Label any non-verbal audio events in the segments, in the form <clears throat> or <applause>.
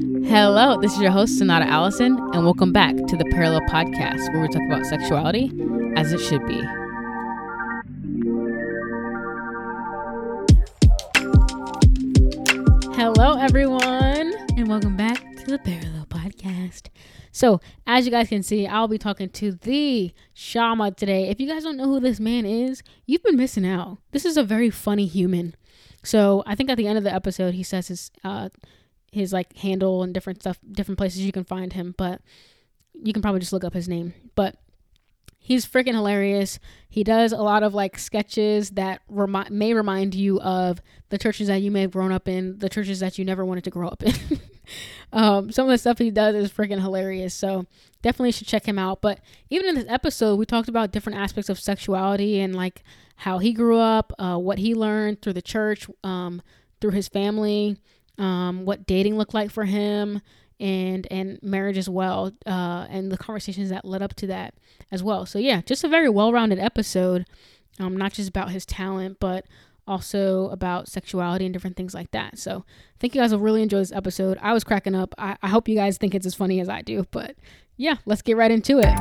Hello, this is your host, Sonata Allison, and welcome back to the Parallel Podcast, where we talk about sexuality as it should be. Hello, everyone, and welcome back to the Parallel Podcast. So, as you guys can see, I'll be talking to the Shama today. If you guys don't know who this man is, you've been missing out. This is a very funny human. So, I think at the end of the episode, he says his uh, his like handle and different stuff, different places you can find him. But you can probably just look up his name. But he's freaking hilarious. He does a lot of like sketches that remi- may remind you of the churches that you may have grown up in, the churches that you never wanted to grow up in. <laughs> um, some of the stuff he does is freaking hilarious. So definitely should check him out. But even in this episode, we talked about different aspects of sexuality and like how he grew up, uh, what he learned through the church, um, through his family, um, what dating looked like for him, and and marriage as well, uh, and the conversations that led up to that as well. So yeah, just a very well-rounded episode, um, not just about his talent, but also about sexuality and different things like that. So I think you guys will really enjoy this episode. I was cracking up. I, I hope you guys think it's as funny as I do. But yeah, let's get right into it.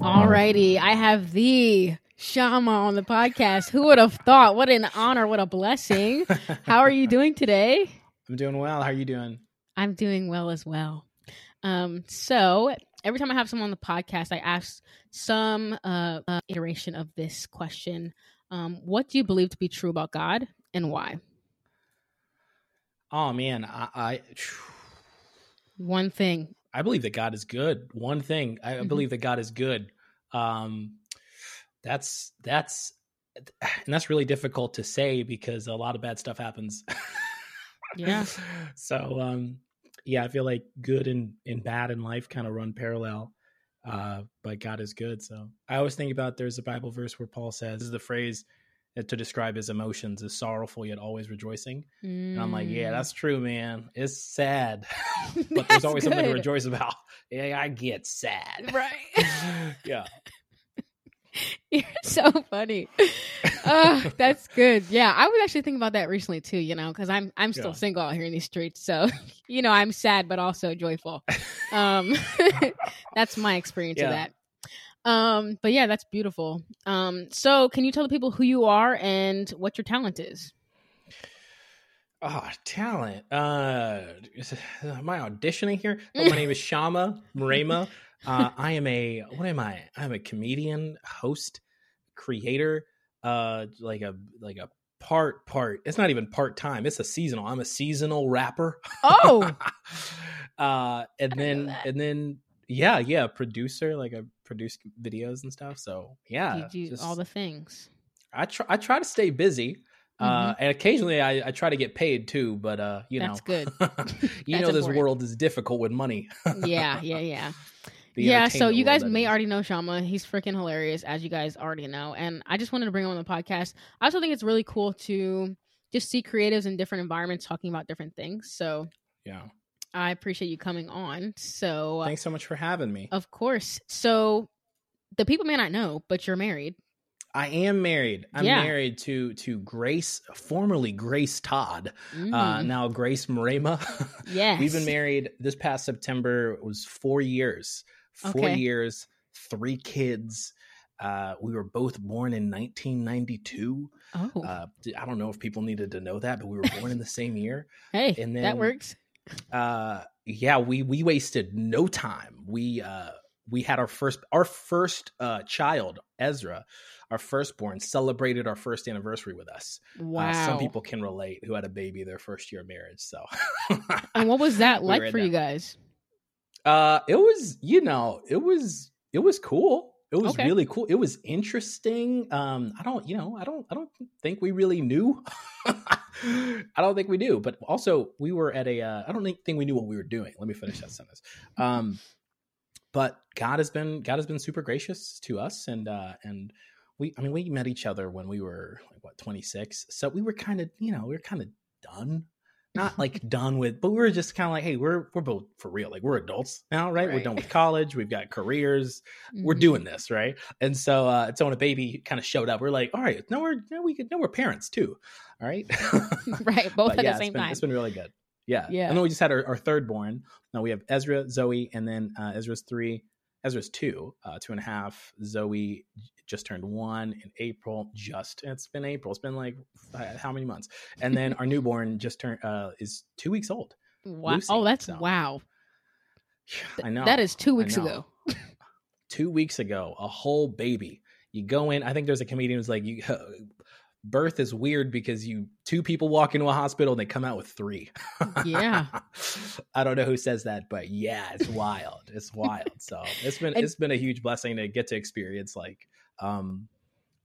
Alrighty, I have the Shama on the podcast. Who would have thought? What an honor, what a blessing. <laughs> How are you doing today? I'm doing well. How are you doing? I'm doing well as well. Um, so every time I have someone on the podcast, I ask some uh, uh, iteration of this question. Um, what do you believe to be true about God and why? Oh man, I, I <sighs> one thing. I believe that God is good. One thing, I mm-hmm. believe that God is good. Um, that's that's <sighs> and that's really difficult to say because a lot of bad stuff happens. yeah. <laughs> So um yeah, I feel like good and, and bad in life kind of run parallel. Uh, but God is good. So I always think about there's a Bible verse where Paul says, this is the phrase to describe his emotions is sorrowful yet always rejoicing. Mm. And I'm like, yeah, mm. that's true, man. It's sad, <laughs> but there's always good. something to rejoice about. Yeah, I get sad. Right. <laughs> yeah. <laughs> You're so funny. <laughs> That's good. Yeah, I was actually thinking about that recently too. You know, because I'm I'm still yeah. single out here in these streets, so <laughs> you know I'm sad but also joyful. Um, that's my experience yeah. of that. Um, but yeah, that's beautiful. Um, so can you tell the people who you are and what your talent is? Oh, talent. Uh, <sighs> am I auditioning here? Oh, my name is Shama Mrema. Uh, I am a what am I? I'm a comedian, host, creator, uh, like a like a part part. It's not even part time. It's a seasonal. I'm a seasonal rapper. Oh, <laughs> uh, and then and then yeah, yeah, producer. Like I produce videos and stuff. So yeah, you do just, all the things. I try. I try to stay busy. Uh, mm-hmm. and occasionally I, I, try to get paid too, but uh, you That's know, good. <laughs> you That's know, this world is difficult with money. yeah, <laughs> yeah, yeah yeah, so you guys may already know Shama. He's freaking hilarious, as you guys already know. And I just wanted to bring him on the podcast. I also think it's really cool to just see creatives in different environments talking about different things. So yeah, I appreciate you coming on. So thanks so much for having me. Of course. So the people may not know, but you're married. I am married. I'm yeah. married to to Grace, formerly Grace Todd, uh, mm. uh, now Grace Mrema. <laughs> Yes, we've been married. This past September was four years four okay. years, three kids. Uh, we were both born in 1992. Oh, uh, I don't know if people needed to know that, but we were born in the same year. Hey, and then, that works. Uh, yeah, we we wasted no time. We uh we had our first our first uh child, Ezra, our firstborn, celebrated our first anniversary with us. Wow. Uh, some people can relate who had a baby their first year of marriage. So, and what was that <laughs> like we for you guys? Uh, it was, you know, it was, it was cool. It was okay. really cool. It was interesting. Um, I don't, you know, I don't, I don't think we really knew. <laughs> I don't think we do. But also, we were at a. Uh, I don't think we knew what we were doing. Let me finish that sentence. Um, but God has been God has been super gracious to us, and uh, and we. I mean, we met each other when we were like what twenty six. So we were kind of, you know, we were kind of done not like done with, but we were just kind of like, hey, we're we're both for real. Like we're adults now, right? right. We're done with college. We've got careers. Mm-hmm. We're doing this, right? And so, uh, so when a baby kind of showed up, we're like, all right, now we're now we could now we're parents too, all right? <laughs> <laughs> right, both but, at yeah, the same been, time. It's been really good. Yeah, yeah. And then we just had our, our third born. Now we have Ezra, Zoe, and then uh, Ezra's three. Ezra's two, uh, two and a half. Zoe just turned one in April. Just it's been April. It's been like uh, how many months? And then our <laughs> newborn just turned uh, is two weeks old. Wow! Lucy, oh, that's so. wow. I know that is two weeks ago. two weeks ago, a whole baby. You go in. I think there's a comedian who's like, you <laughs> birth is weird because you two people walk into a hospital and they come out with three. Yeah. <laughs> I don't know who says that, but yeah, it's wild. It's wild. So it's been <laughs> and, it's been a huge blessing to get to experience like um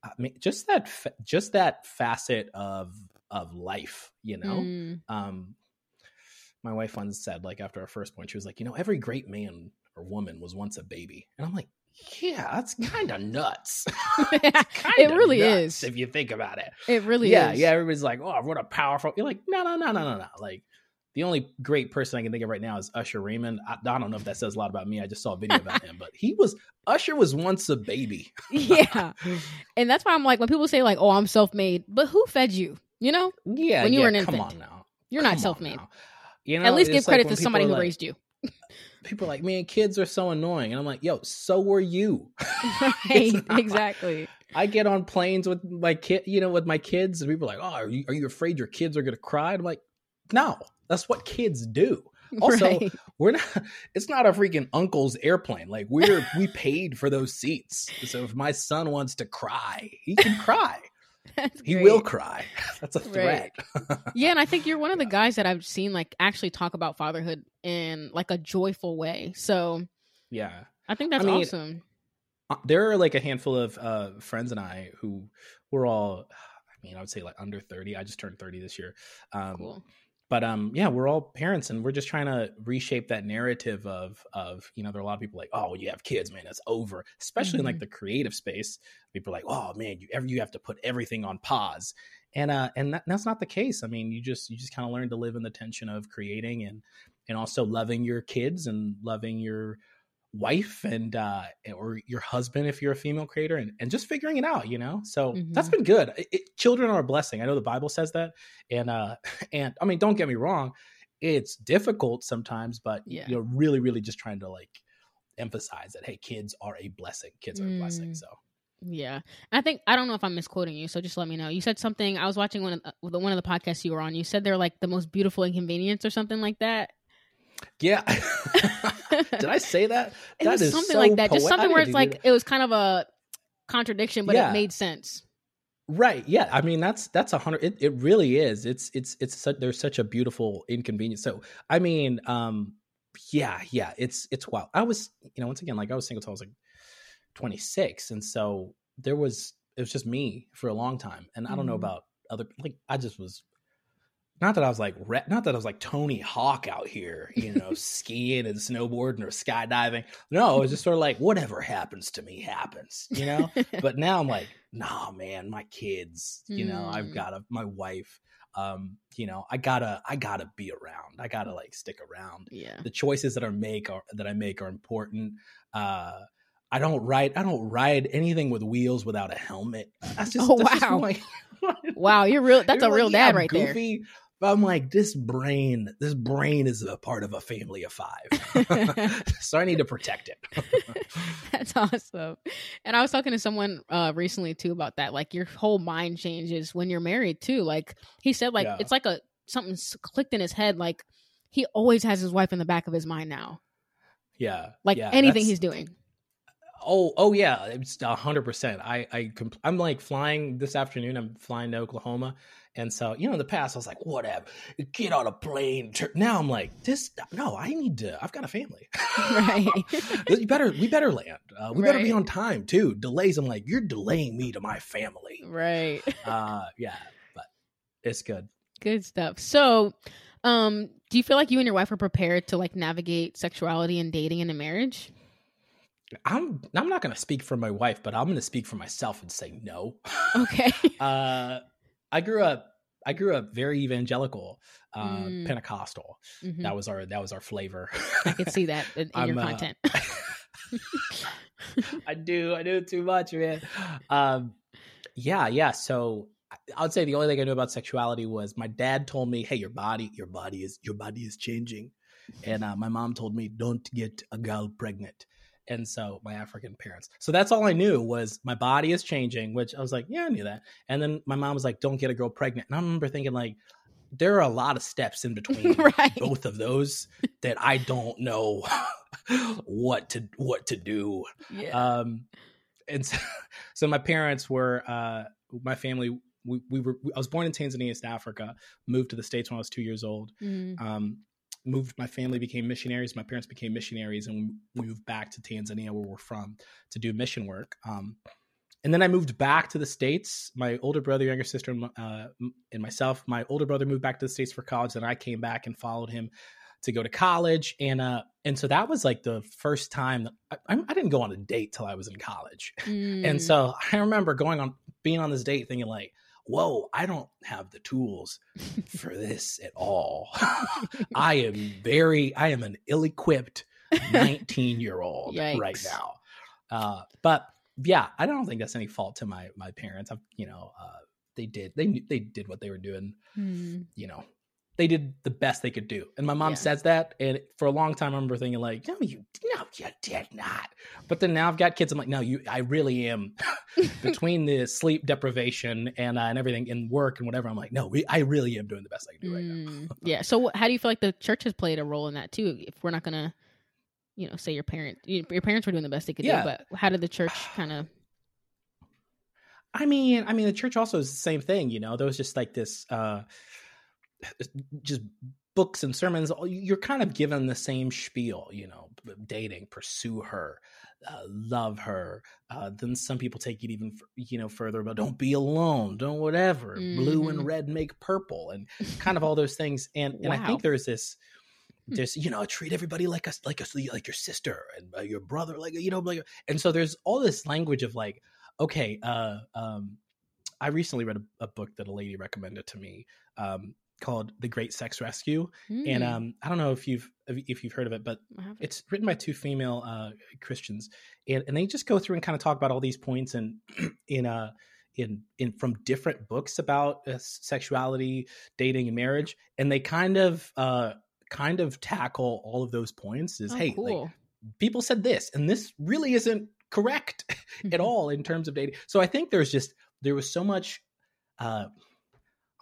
I mean just that just that facet of of life, you know. Mm. Um my wife once said like after our first point she was like, "You know, every great man or woman was once a baby." And I'm like, yeah, that's kind of nuts. <laughs> <laughs> it really nuts is. If you think about it. It really yeah, is. Yeah, everybody's like, oh, what a powerful. You're like, no, no, no, no, no, no. Like, the only great person I can think of right now is Usher Raymond. I, I don't know if that says a lot about me. I just saw a video about him, but he was Usher was once a baby. <laughs> yeah, and that's why I'm like when people say like, "Oh, I'm self-made," but who fed you? You know? Yeah. When you yeah, were an infant, come on now. You're come not self-made. You know, at least give credit like to somebody who like, raised you people are like, man, kids are so annoying. And I'm like, yo, so were you. <laughs> <laughs> right, exactly. I get on planes with my kid, you know, with my kids, and people are like, oh, are you, are you afraid your kids are going to cry? I'm like, no, that's what kids do. <laughs> Also, right. we're not. It's not a freaking uncle's airplane. Like we're we paid for those seats. So if my son wants to cry, he can cry. <laughs> That's he great. will cry. <laughs> That's a threat. Right. <laughs> yeah, and I think you're one of the guys that I've seen like actually talk about fatherhood in like a joyful way. So yeah, I think that's I mean, awesome. Uh, there are like a handful of uh, friends and I who were all, <sighs> I mean, I would say like under thirty. I just turned thirty this year. Um, cool but um yeah we're all parents and we're just trying to reshape that narrative of of you know there are a lot of people like oh you have kids man it's over especially mm-hmm. in like mm-hmm. the creative space people are like oh man you ever you have to put everything on pause and uh and that, that's not the case i mean you just you just kind of learn to live in the tension of creating and and also loving your kids and loving your wife and uh or your husband if you're a female creator and, and just figuring it out you know so mm-hmm. that's been good it, children are a blessing i know the bible says that and uh <laughs> and i mean don't get me wrong it's difficult sometimes but yeah. you're really really just trying to like emphasize that hey kids are a blessing kids are mm. a blessing mm. so yeah, I think I don't know if I'm misquoting you, so just let me know. You said something. I was watching one of the, one of the podcasts you were on. You said they're like the most beautiful inconvenience or something like that. Yeah. <laughs> Did I say that? It that was something so like that. Poetic. Just something where it's like it was kind of a contradiction, but yeah. it made sense. Right. Yeah. I mean, that's that's a hundred. It, it really is. It's it's it's such, there's such a beautiful inconvenience. So I mean, um, yeah, yeah. It's it's wild. I was, you know, once again, like I was single until I was like 26, and so there was it was just me for a long time, and I don't know mm-hmm. about other like I just was not that I was like not that I was like Tony Hawk out here, you know, <laughs> skiing and snowboarding or skydiving. No, it was just sort of like whatever happens to me happens, you know. <laughs> but now I'm like, nah, man, my kids, you know, I've hmm. got a my wife, um, you know, I gotta I gotta be around. I gotta like stick around. Yeah, the choices that I make are that I make are important. Uh, I don't ride. I don't ride anything with wheels without a helmet. That's just. Oh that's wow! Just <laughs> wow, you're real. That's a real like, dad yeah, right goofy, there. But I'm like, this brain, this brain is a part of a family of five. <laughs> <laughs> so I need to protect it. <laughs> That's awesome. And I was talking to someone uh, recently too about that. Like your whole mind changes when you're married too. Like he said, like yeah. it's like a something clicked in his head. Like he always has his wife in the back of his mind now. Yeah. Like yeah, anything he's doing. Oh, oh yeah, it's a hundred percent. I, I, I'm like flying this afternoon. I'm flying to Oklahoma, and so, you know, in the past, I was like, whatever, get on a plane. Now I'm like, this, no, I need to, I've got a family. Right. <laughs> you better, we better land. Uh, we right. better be on time too. Delays. I'm like, you're delaying me to my family. Right. uh, yeah, but it's good. Good stuff. So, um, do you feel like you and your wife are prepared to like navigate sexuality and dating in a marriage? I'm I'm not going to speak for my wife, but I'm going to speak for myself and say no. Okay. <laughs> uh I grew up I grew up very evangelical, uh, mm. Pentecostal. Mm-hmm. That was our that was our flavor. I can see that in, in <laughs> your uh, content. <laughs> I do. I do too much, man. Um, yeah, yeah. So I would say the only thing I knew about sexuality was my dad told me, "Hey, your body, your body is your body is changing," and uh, my mom told me, "Don't get a girl pregnant." And so my African parents. So that's all I knew was my body is changing, which I was like, yeah, I knew that. And then my mom was like, "Don't get a girl pregnant." And I remember thinking like, there are a lot of steps in <laughs> between right. both of those that I don't know <laughs> what to what to do. Yeah. Um, and so, <laughs> so my parents were uh, my family. We, we were. I was born in Tanzania, East Africa. Moved to the states when I was two years old. Mm. Um, moved. My family became missionaries. My parents became missionaries, and we moved back to Tanzania, where we're from, to do mission work. Um, and then I moved back to the states. My older brother, younger sister, uh, and myself. My older brother moved back to the states for college. and I came back and followed him to go to college, and uh, and so that was like the first time I, I, didn't go on a date till I was in college, <laughs> mm. and so I remember going on being on this date thinking like, whoa, I don't have the tools <laughs> for this at all. <laughs> I am very, I am an ill-equipped <laughs> 19 year old right now. Uh, but yeah, I don't think that's any fault to my my parents. I've, you know, uh, they did they they did what they were doing. Mm. You know, they did the best they could do. And my mom yeah. says that, and for a long time, I remember thinking like, no, you no, you did not. But then now I've got kids. I'm like, no, you, I really am. <laughs> Between the sleep deprivation and uh, and everything in work and whatever, I'm like, no, we, I really am doing the best I can do right now. Mm, <laughs> yeah. So how do you feel like the church has played a role in that too? If we're not gonna you know, say your parent, your parents were doing the best they could yeah. do, but how did the <sighs> church kind of? I mean, I mean, the church also is the same thing. You know, there was just like this, uh, just books and sermons. You're kind of given the same spiel. You know, dating, pursue her, uh, love her. Uh, then some people take it even, you know, further about don't be alone, don't whatever. Mm-hmm. Blue and mm-hmm. red make purple, and <laughs> kind of all those things. And and I think there's this Hmm. there's you know treat everybody like us, like a like your sister and uh, your brother like you know like and so there's all this language of like okay uh um i recently read a, a book that a lady recommended to me um called the great sex rescue mm. and hmm. um i don't know if you've if you've heard of it but it's written by two female uh christians and, and they just go through and kind of talk about all these points and <clears throat> in uh in in from different books about uh, sexuality dating and marriage and they kind of uh kind of tackle all of those points is oh, hey cool. like people said this and this really isn't correct <laughs> at <laughs> all in terms of dating so i think there's just there was so much uh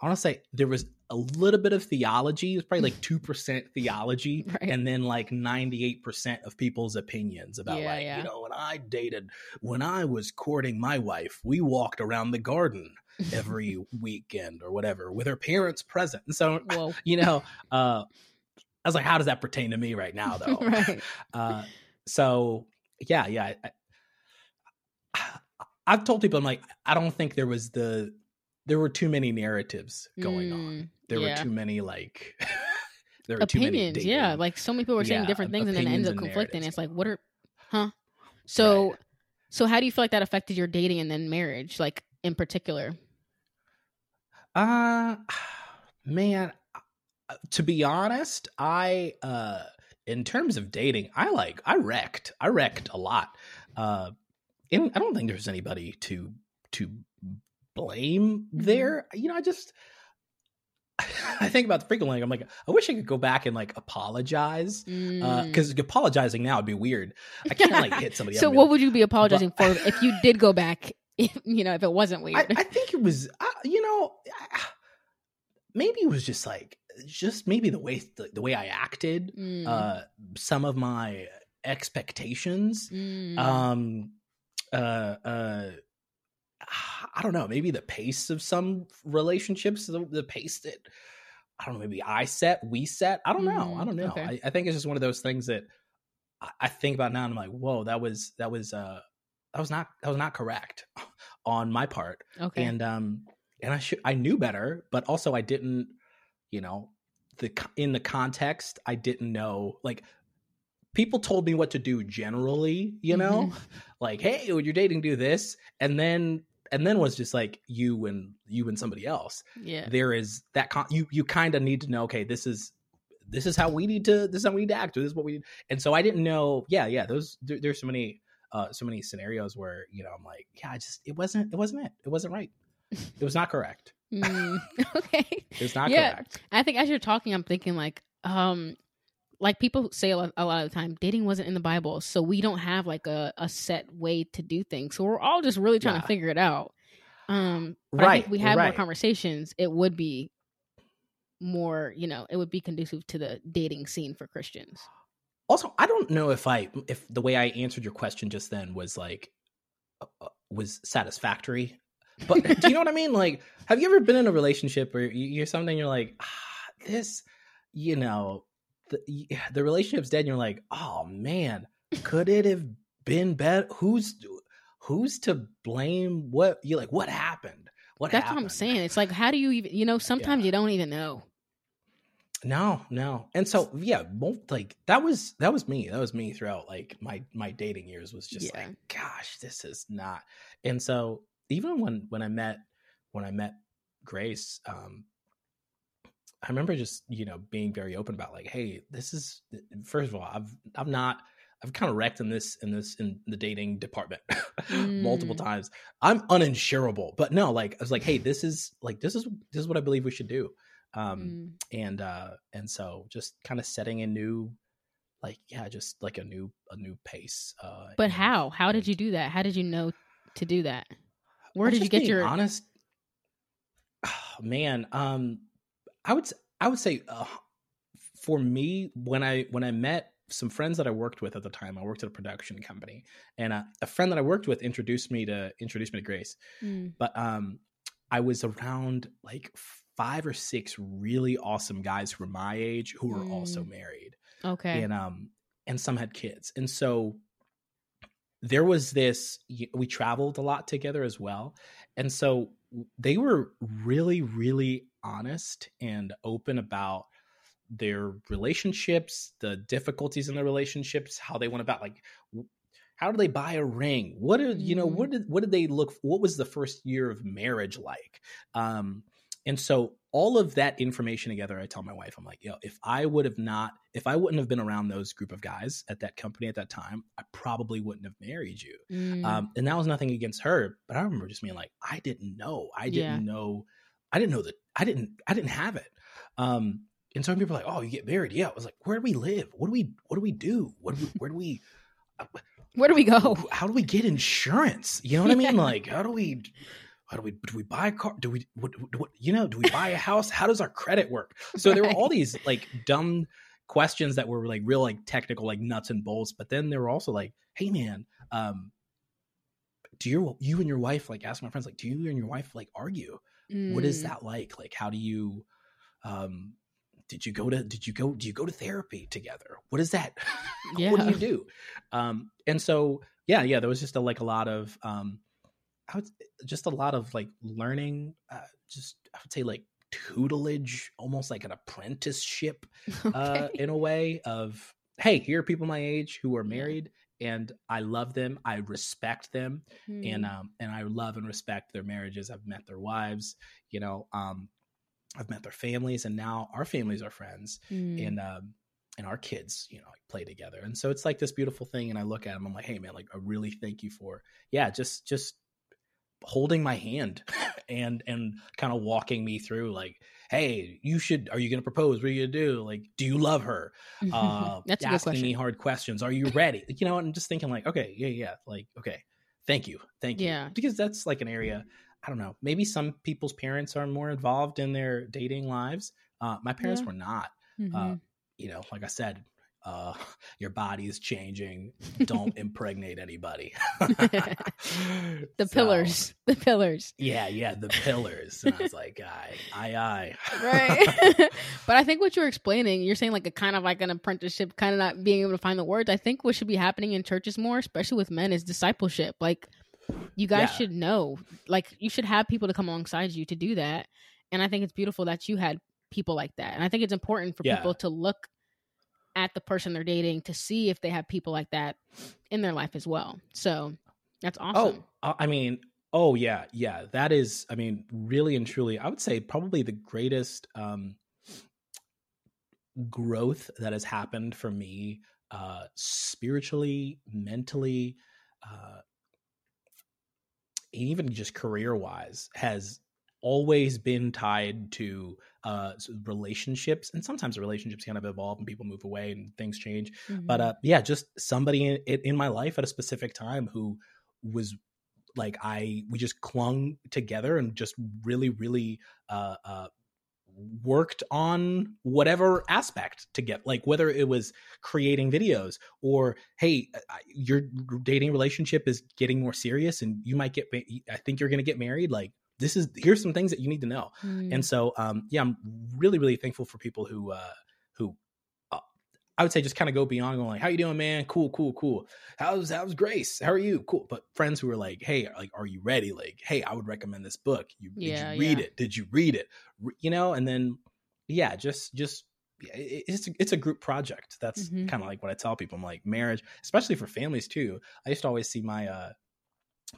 i want to say there was a little bit of theology it was probably like <laughs> 2% theology right. and then like 98% of people's opinions about yeah, like yeah. you know when i dated when i was courting my wife we walked around the garden every <laughs> weekend or whatever with her parents present and so Whoa. you know uh I was like, how does that pertain to me right now, <laughs> though? right. Uh, so yeah, yeah. I, have told people I'm like, I don't think there was the there were too many narratives going mm, on. There yeah. <laughs> were too many like there were opinions. yeah, like so many people were saying yeah, different things, and then it ends up conflicting. It's like, what are, huh? So, right. so how do you feel like that affected your dating and then marriage, like in particular? Uh <sighs> man, to be honest, I uh in terms of dating, I like I wrecked. I wrecked a lot. Uh and I don't think there's anybody to to blame mm-hmm. there. You know, I just <laughs> I think about the frequently. I'm like, I wish I could go back and like apologize because uh, mm. apologizing now would be weird. I can't like hit somebody. Else. <laughs> So, what like, would you be apologizing but, for if you did go back? <laughs> If, you know, if it wasn't weird, I, I think it was. Uh, you know, <sighs> maybe it was just like just maybe the way the, the way I acted, mm. uh, some of my expectations, mm. um, uh, uh, <sighs> I don't know, maybe the pace of some relationships, the, the pace that I don't know, maybe I set, we set. I don't know. I mm, don't know. Okay. I, I, think it's just one of those things that I, I think about now and I'm like, whoa, that was that was uh that was not that was not correct <laughs> on my part. Okay. And um and I should I knew better, but also I didn't you know the in the context i didn't know like people told me what to do generally you know mm-hmm. <laughs> like hey when you're dating do this and then and then was just like you and you and somebody else. Yeah. There is that con- you you kind of need to know. Okay, this is this is how we need to this is how we need to act. This is what we need. And so I didn't know. Yeah, yeah. Those there, there's so many uh so many scenarios where you know I'm like, yeah, I just it wasn't it wasn't it. It wasn't right. It was not correct. <laughs> Mm, <laughs> okay. it's not Yeah. correct. I think as you're talking, I'm thinking like, um, like people say a lot, a lot of the time, dating wasn't in the Bible, so we don't have like a, a set way to do things. So we're all just really trying Yeah. to figure it out. Um, but I Right, think we had more conversations. It would be more, you know, it would be conducive to the dating scene for Christians. Also, I don't know if I if the way I answered your question just then was like uh, uh, was satisfactory. But do you know what I mean? Like, have you ever been in a relationship where you, you're something you're like, ah, this, you know, the <sighs> the relationship's dead, and you're like, oh man, could it have been better? Who's who's to blame? What you're like? What happened? What That's happened? what I'm saying. It's like, how do you even, you know, sometimes Yeah. you don't even know. No, no. And so yeah, both like that was that was me. That was me throughout like my my dating years was just Yeah. like, gosh, this is not. And so even when when I met when I met Grace, um I remember just, you know, being very open about like, hey, this is first of all, I've I've not I've kind of wrecked in this in this in the dating department <laughs> multiple Mm. times. I'm uninsurable, but no, like I was like, hey, this is like this is this is what I believe we should do. Um Mm. and uh and so just kind of setting a new like yeah just like a new a new pace uh But and- how? How did you do that? How did you know to do that? Where did you get your honest oh, <sighs> man um i would i would say uh, for me when i when i met some friends that i worked with at the time i worked at a production company and uh, a friend that i worked with introduced me to introduced me to grace Mm. but um i was around like five or six really awesome guys who were my age who were also Mm. married Okay. and um and some had kids and so there was this we traveled a lot together as well and so they were really really honest and open about their relationships the difficulties in their relationships how they went about like how do they buy a ring what did you know Mhm. what did what did they look what was the first year of marriage like um and so all of that information together, I tell my wife, I'm like, yo, if I would have not, if I wouldn't have been around those group of guys at that company at that time, I probably wouldn't have married you. Mm. Um, and that was nothing against her, but I remember just being like, I didn't know, I didn't Yeah. know, I didn't know that, I didn't, I didn't have it. Um, and some people are like, oh, you get married, yeah. I was like, where do we live? What do we, what do we do? What do we, where do we, <laughs> Where do we go? how do we get insurance? You know what I mean? <laughs> Like, how do we, how do we, do we buy a car? Do we, what, what, you know, do we buy a house? How does our credit work? So there were all these like dumb questions that were like real, like technical, like nuts and bolts. But then there were also like, hey man, um, do your, you and your wife, like ask my friends, like, do you and your wife like argue? What is Mm. that like? Like, how do you, um, did you go to, did you go, do you go to therapy together? What is that? yeah. <laughs> what do you do? Um, and so, yeah, yeah, there was just a, like a lot of, um, I would just a lot of like learning, uh, just I would say like tutelage, almost like an apprenticeship, <laughs> uh, in a way of, hey, here are people my age who are married, and I love them, I respect them, and Mm. um, and I love and respect their marriages. I've met their wives, you know, um, I've met their families, and now our families are friends Mm. and um and our kids you know like play together and so it's like this beautiful thing and i look at them i'm like hey man like i really thank you for yeah just just holding my hand <laughs> and and kind of walking me through like hey you should are you gonna propose? What are you gonna do? Like do you love her? <laughs> Uh That's asking me hard questions. Are you ready? You know and just thinking like okay yeah yeah like okay thank you thank you. Yeah. because that's like an area i don't know maybe some people's parents are more involved in their dating lives. Uh my parents Yeah. were not. Mhm. uh, you know, like I said, uh, <laughs> your body is changing. Don't <laughs> impregnate anybody. <laughs> the So, pillars. The pillars. yeah, yeah, the pillars. And I was like, aye, aye, aye. Right. but I think what you're explaining, you're saying like a kind of like an apprenticeship, kind of not being able to find the words. I think what should be happening in churches more, especially with men, is discipleship. Like you guys Yeah. should know. Like you should have people to come alongside you to do that. And I think it's beautiful that you had people like that. And I think it's important for Yeah. people to look at the person they're dating to see if they have people like that in their life as well. So that's awesome. Oh, I mean, Oh yeah, yeah. That is, I mean, really and truly, I would say probably the greatest um, growth that has happened for me uh, spiritually, mentally, uh, even just career wise, has always been tied to uh, relationships and sometimes the relationships kind of evolve and people move away and things change mm-hmm. but uh, yeah just somebody in, in my life at a specific time who was like I we just clung together and just really really uh, uh, worked on whatever aspect to get like whether it was creating videos or hey your dating relationship is getting more serious and you might get I think you're going to get married like this is here's some things that you need to know mm. and so um yeah i'm really really thankful for people who uh who I would say just kind of go beyond going like, how you doing, man? Cool, cool, cool. How's how's Grace? How are you? Cool. But friends who are like, hey, like, are you ready? Like, hey, I would recommend this book. You yeah, did you read yeah. it? Did you read it? Re- you know, and then yeah, just just it's it's a group project. That's mm-hmm. kind of like what I tell people. I'm like marriage, especially for families too. I used to always see my uh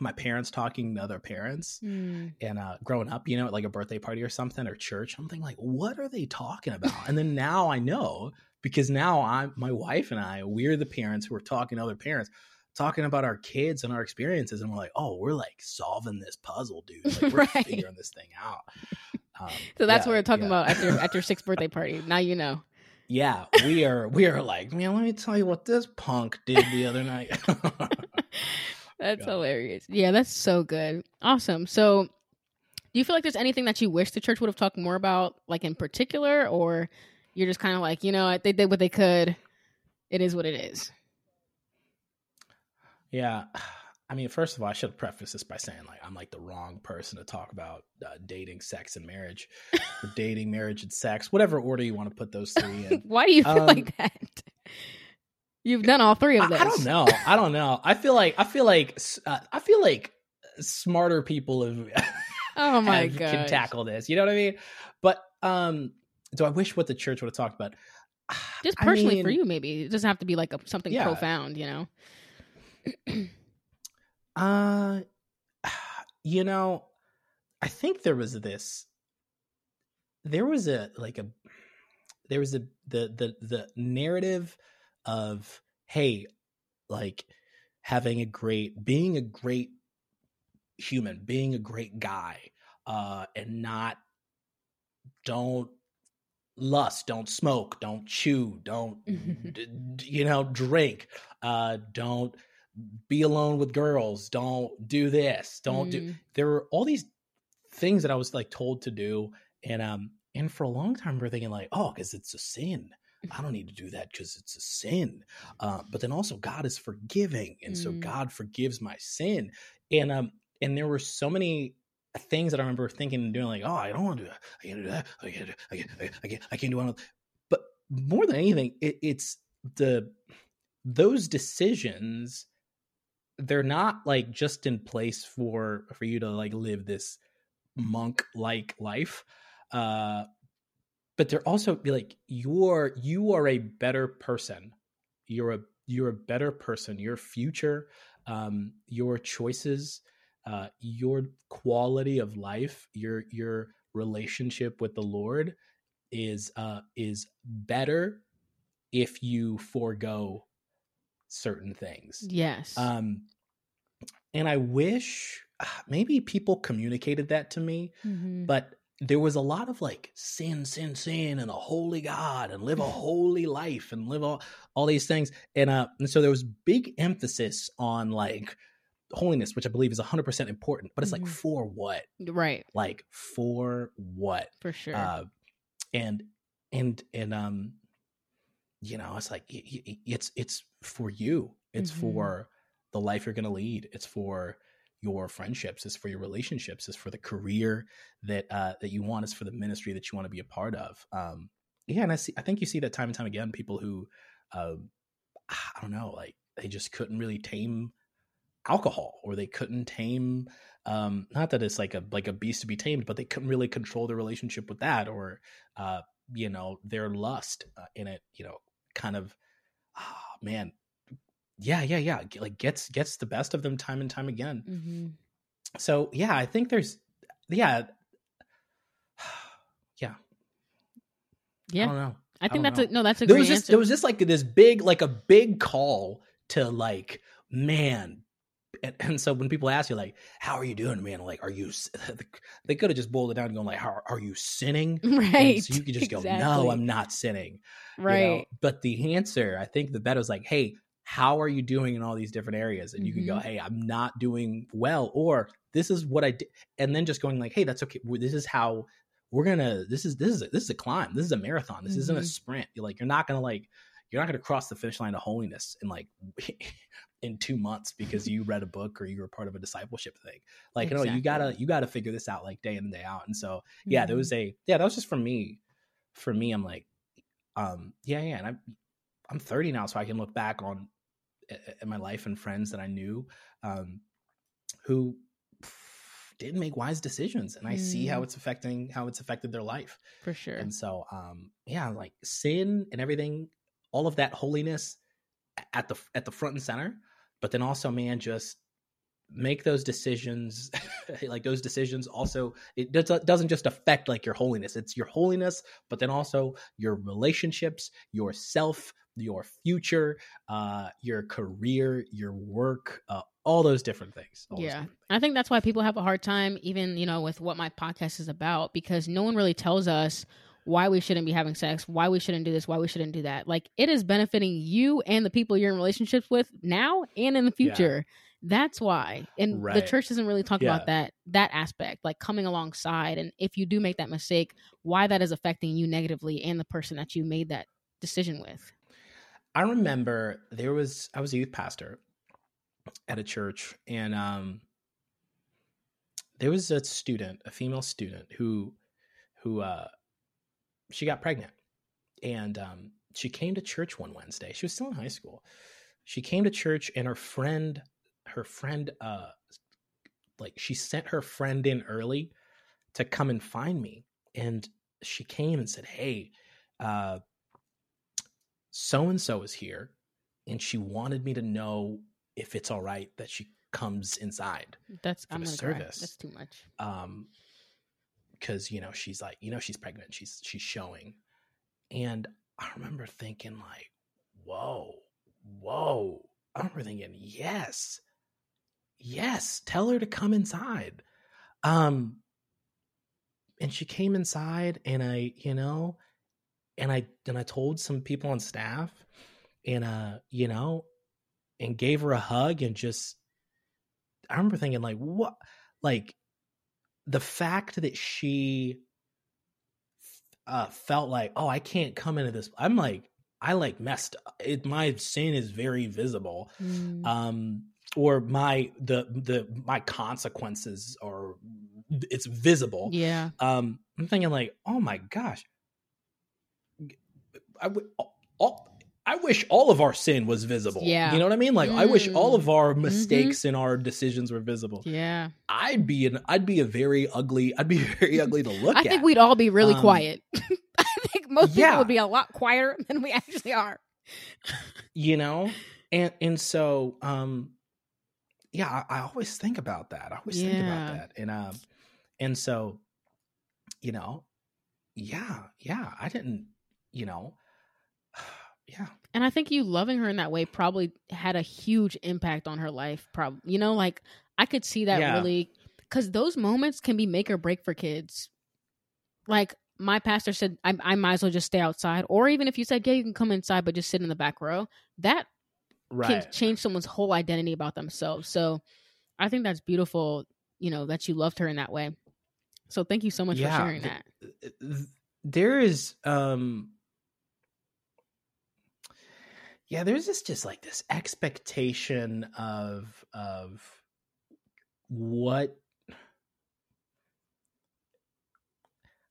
my parents talking to other parents mm. and uh growing up you know at like a birthday party or something or church something like what are they talking about and then now i know because now I'm my wife and I we're the parents who are talking to other parents talking about our kids and our experiences and we're like oh we're like solving this puzzle dude like we're <laughs> right. figuring this thing out um, so that's yeah, what we're talking yeah. about at your at your sixth <laughs> birthday party now you know yeah we are we are like man let me tell you what this punk did the other night <laughs> that's God. hilarious yeah that's so good awesome so do you feel like there's anything that you wish the church would have talked more about like in particular or you're just kind of like, you know, they did what they could. It is what it is. Yeah. I mean, first of all, I should preface this by saying, like, I'm like the wrong person to talk about uh, dating, sex, and marriage, <laughs> dating, marriage, and sex, whatever order you want to put those three in. <laughs> Why do you feel um, like that? You've done all three of those. I, I, don't know. I don't know. I feel like I feel like uh, I feel like smarter people have. <laughs> oh my god, can tackle this. You know what I mean? But um, do I wish what the church would have talked about? <sighs> Just personally I mean, for you, maybe it doesn't have to be like a, something yeah. profound, you know. <clears throat> uh, <sighs> you know, I think there was this. There was a like a, there was a the the the narrative of hey, like having a great being a great human, being a great guy, uh, and not don't lust don't smoke don't chew don't <laughs> d- you know drink uh don't be alone with girls don't do this don't mm. do there were all these things that i was like told to do and um and for a long time we're thinking like oh because it's a sin i don't need to do that because it's a sin uh, but then also god is forgiving and mm. so god forgives my sin and um and there were so many things that I remember thinking and doing, like, oh, I don't want to do that. I can't do that. I can't do. I can't. I can't. I can't do one. But more than anything, it, it's the those decisions. They're not like just in place for for you to like live this monk like life, uh, but they're also be like you're you are a better person. You're a you're a better person. Your future, um, your choices uh, your quality of life, your your relationship with the Lord is uh, is better if you forego certain things. Yes. Um, and I wish ah, maybe people communicated that to me, mm-hmm. but there was a lot of like sin, sin, sin, and a holy God, and live a <laughs> holy life, and live all all these things, and uh, and so there was big emphasis on like holiness, which I believe is 100% important, but it's mm-hmm. like for what? Right. Like for what? For sure. Uh, and, and, and, um, you know, it's like, it's, it's for you. It's mm-hmm. for the life you're going to lead. It's for your friendships. It's for your relationships. It's for the career that, uh, that you want. It's for the ministry that you want to be a part of. Um, yeah. And I see, I think you see that time and time again, people who, uh, I don't know, like they just couldn't really tame alcohol or they couldn't tame um not that it's like a like a beast to be tamed but they couldn't really control their relationship with that or uh you know their lust uh, in it you know kind of oh, man yeah yeah yeah like gets gets the best of them time and time again mm-hmm. so yeah, I think there's yeah. Yeah. <sighs> Yeah. I don't know. I think I that's a no. That's a there great was just answer. there was just like this big like a big call to like man and, and so when people ask you like how are you doing man like are you <laughs> they could have just boiled it down and gone like how are you sinning <laughs> And right. so you could just go no i'm not sinning you know? right. but the answer i think the better was like hey how are you doing in all these different areas? And you can go Mhm. hey i'm not doing well or this is what i did and then just going like hey that's okay. This is how we're gonna this is this is a, this is a climb. This is a marathon. This isn't a Mhm. sprint. You're like you're not gonna like you're not gonna cross the finish line of holiness in like <laughs> in two months because you read a book or you were part of a discipleship thing. Like no you gotta you gotta figure this out like day in and day out. And so yeah there Mhm. was a yeah that was just for me for me i'm like um yeah yeah and i'm i'm 30 now so i can look back on at my life and friends that i knew um who didn't make wise decisions and i see how Mm. it's affecting how it's affected their life for sure. and so um yeah like sin and everything all of that holiness at the at the front and center but then also man just make those decisions <laughs> like those decisions also it does, doesn't just affect like your holiness it's your holiness but then also your relationships yourself your future uh your career your work uh all those different things Yeah. different I think that's why people have a hard time, even you know, with what my podcast is about, because no one really tells us why we shouldn't be having sex, why we shouldn't do this, why we shouldn't do that. Like it is benefiting you and the people you're in relationships with now and in the Yeah. future. That's why. And the church doesn't really talk Yeah. about that that aspect, like coming alongside and if you do make that mistake, why that is affecting you negatively and the person that you made that decision with. I remember there was I was a youth pastor at a church and um there was a student, a female student who who uh she got pregnant and um she came to church one Wednesday. She was still in high school. She came to church and her friend her friend uh like she sent her friend in early to come and find me and she came and said, "Hey, uh so and so is here and she wanted me to know if it's all right that she comes inside That's For I'm the gonna cry. service. That's too much. um because you know she's like you know she's pregnant she's she's showing and i remember thinking like whoa whoa i remember thinking yes yes tell her to come inside um and she came inside and i you know and i and i told some people on staff and uh you know and gave her a hug and just i remember thinking like what like the fact that she uh felt like oh i can't come into this i'm like i like messed up. it my sin is very visible Mm. um or my the the my consequences are it's visible yeah. um i'm thinking like oh my gosh i all I wish all of our sin was visible. Yeah. You know what I mean? Like I wish all of our Mhm. mistakes and our decisions were visible. Yeah. I'd be an I'd be a very ugly I'd be <laughs> very ugly to look I at. think we'd all be really Um, quiet. <laughs> I think most people would be a lot quieter <laughs> than we actually are. you know? And and so um yeah, I, I always think about that. I always think about that. And um and so you know, yeah, yeah, I didn't, you know, yeah. And I think you loving her in that way probably had a huge impact on her life. Probably, you know, like I could see that Yeah. really because those moments can be make or break for kids. Like my pastor said, I, I might as well just stay outside, or even if you said, yeah, you can come inside, but just sit in the back row. That Right. can change someone's whole identity about themselves. So I think that's beautiful, you know, that you loved her in that way. So thank you so much Yeah, for sharing th- that. there is um yeah there's this just like this expectation of of what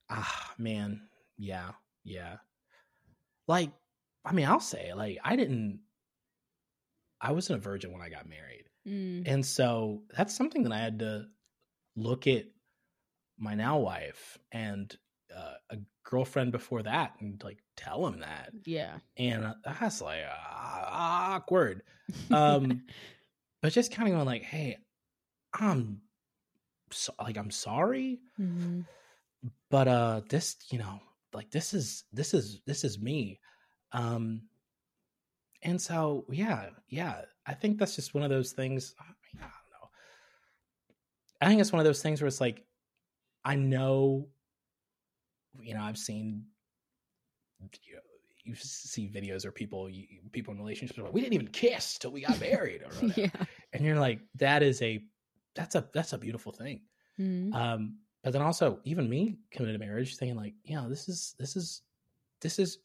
ah man. Yeah yeah. Like i mean i'll say like i didn't i wasn't a virgin when i got married. Mm, and so that's something that I had to look at my now wife and uh, a girlfriend before that and like tell him that. yeah. And uh, that's like uh, awkward. Um, <laughs> but just kind of going like, hey, I'm so, like I'm sorry. Mm-hmm. But uh this, you know, like this is this is this is me. Um and so yeah, yeah, I think that's just one of those things. I, mean, I don't know. I think it's one of those things where it's like I know you know, I've seen you know, you see videos or people you, people in relationships like, we didn't even kiss till we got <laughs> married or yeah. and you're like that is a that's a that's a beautiful thing mm-hmm. um but then also even me coming to marriage thinking like you know this is this is this is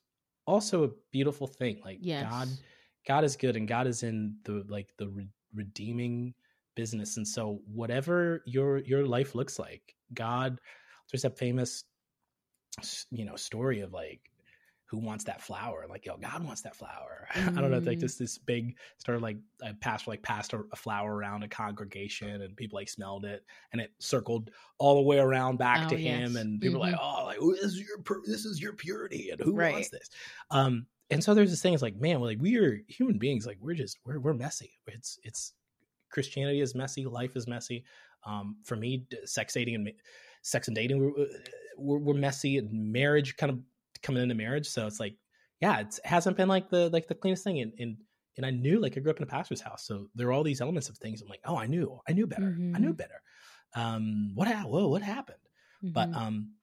also a beautiful thing like yes. god god is good and god is in the like the re- redeeming business and so whatever your your life looks like god there's a famous you know story of like who wants that flower? Like, yo, God wants that flower. Mm. <laughs> I don't know, like this this big sort of like a pastor like passed a, flower around a congregation and people like smelled it and it circled all the way around back oh, to yes. him and people mm-hmm. like, oh, like this is your this is your purity and who right. wants this? Um, and so there's this thing. It's like, man, like we are human beings. Like we're just we're we're messy. It's it's Christianity is messy. Life is messy. Um, for me, sex dating and sex and dating, we're, we're, we're messy. And marriage kind of coming into marriage. So it's like, yeah, it hasn't been like the like the cleanest thing. And and and I knew like I grew up in a pastor's house, so there are all these elements of things. I'm like, oh, I knew, I knew better, mm-hmm. I knew mm-hmm. better. Um, what ha- whoa, what happened? Mm-hmm. But um,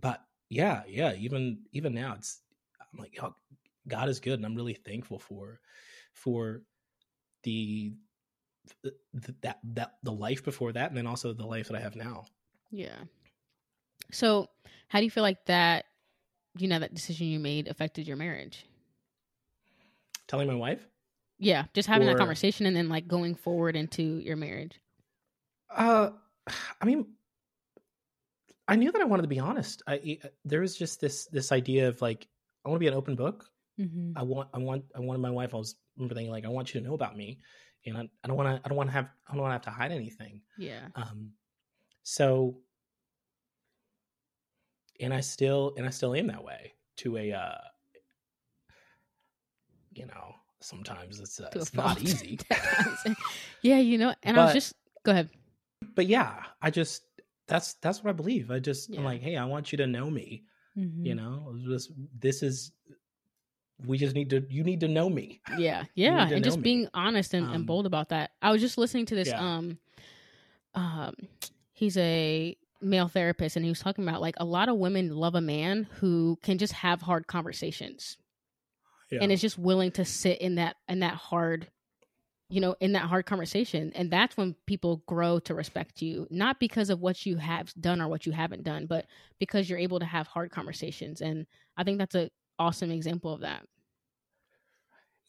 but yeah, yeah. Even even now, it's I'm like, oh, God is good, and I'm really thankful for for the, the that that the life before that, and then also the life that I have now. Yeah. So, how do you feel like that you know that decision you made affected your marriage? Telling my wife? Yeah, just having or, that conversation and then like going forward into your marriage. Uh I mean I knew that I wanted to be honest. I there was just this this idea of like I want to be an open book. Mm-hmm. I want I want I wanted my wife I was remember thinking like I want you to know about me and I, I don't want to I don't want to have I don't want to have to hide anything. Yeah. Um so and I still and I still am that way to a uh you know sometimes it's, uh, it's not <laughs> easy yeah you know and but, I was just go ahead but yeah I just that's that's what I believe I just yeah. I'm like hey I want you to know me mm-hmm. you know this this is we just need to you need to know me yeah <laughs> yeah and just me. being honest and, um, and, bold about that i was just listening to this yeah. um um he's a male therapist and he was talking about like a lot of women love a man who can just have hard conversations. Yeah. and is just willing to sit in that in that hard you know in that hard conversation. And that's when people grow to respect you not because of what you have done or what you haven't done but because you're able to have hard conversations. And i think that's a awesome example of that.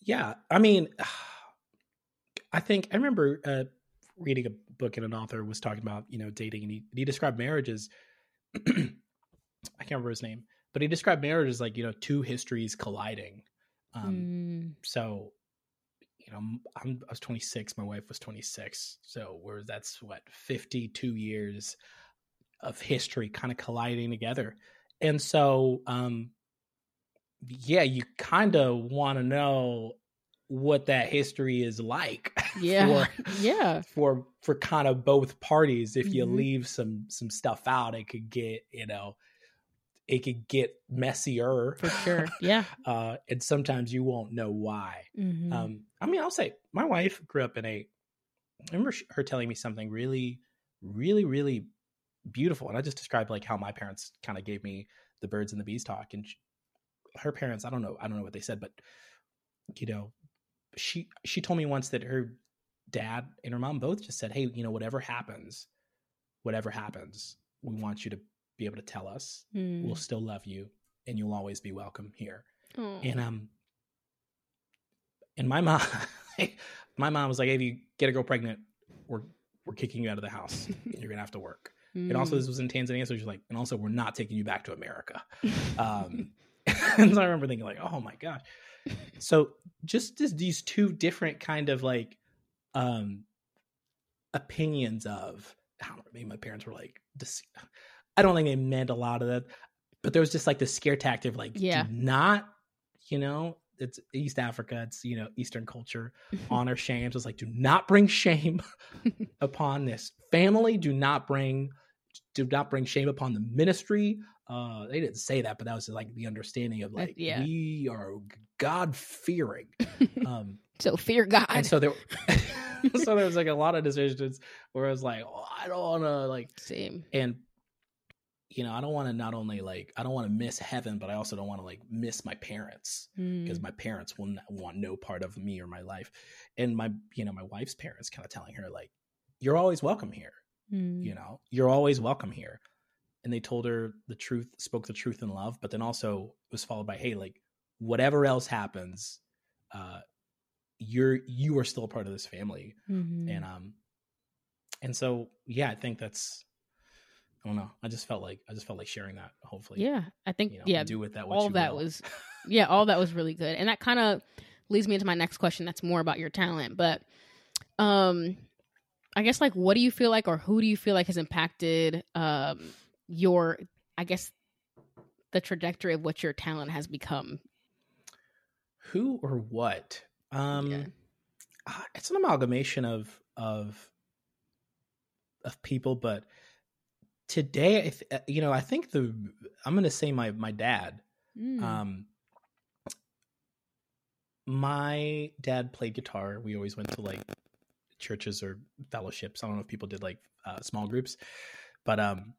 Yeah. I mean <sighs> i think i remember uh, reading a book and an author was talking about you know dating and he, he described marriage as <clears throat> i can't remember his name but he described marriage as like you know two histories colliding um mm. so you know I'm, i was 26 my wife was 26 so where that's what 52 years of history kind of colliding together and so um yeah you kind of want to know what that history is like <laughs> yeah. for, yeah. for for kind of both parties. If you mm-hmm. leave some some stuff out it could get you know it could get messier. For sure. <laughs> Yeah. Uh and sometimes you won't know why. Mm-hmm. um i mean i'll say my wife grew up in a i remember her telling me something really really really beautiful and i just described like how my parents kind of gave me the birds and the bees talk and she, her parents i don't know i don't know what they said but you know she she told me once that her dad and her mom both just said, "Hey, you know, whatever happens, whatever happens, we want you to be able to tell us. Mm. We'll still love you, and you'll always be welcome here." And um, and my mom, <laughs> my mom was like, "Hey, if you get a girl pregnant, we're we're kicking you out of the house. <laughs> You're gonna have to work." Mm. And also, this was in Tanzania, so she's like, "And also, we're not taking you back to America." <laughs> um, and so I remember thinking, like, "Oh my gosh." So just as these two different kind of like um opinions of I don't know, maybe my parents were like I don't think they meant a lot of that, but there was just like the scare tactic of like, yeah, not, you know, it's East Africa. It's you know Eastern culture. <laughs> Honor shame. So it's like, do not bring shame <laughs> upon this family. Do not bring do not bring shame upon the ministry. Uh, they didn't say that, but that was like the understanding of like yeah. we are God fearing. <laughs> Um, so fear God. And so there, <laughs> so there was like a lot of decisions where I was like, oh, I don't want to like same and you know, I don't want to not only like I don't want to miss heaven, but I also don't want to like miss my parents because mm. my parents will not want no part of me or my life. And my, you know, my wife's parents kind of telling her like, "You're always welcome here. Mm. You know, you're always welcome here." And they told her the truth, spoke the truth in love, but then also was followed by, "Hey, like whatever else happens, uh, you're you are still a part of this family." Mm-hmm. And um, and so yeah, I think that's I don't know. I just felt like I just felt like sharing that. Hopefully, yeah. I think you know, yeah. Do with that. all that will. was, yeah. All that was really good, and that kind of leads me into my next question. That's more about your talent, but um, I guess like what do you feel like, or who do you feel like has impacted um your, I guess, the trajectory of what your talent has become. Who or what? Um, yeah. Uh, it's an amalgamation of of of people, but today, uh, you know, I think the I'm going to say my my dad. Mm. Um, my dad played guitar. We always went to like churches or fellowships. I don't know if people did like uh, small groups, but um,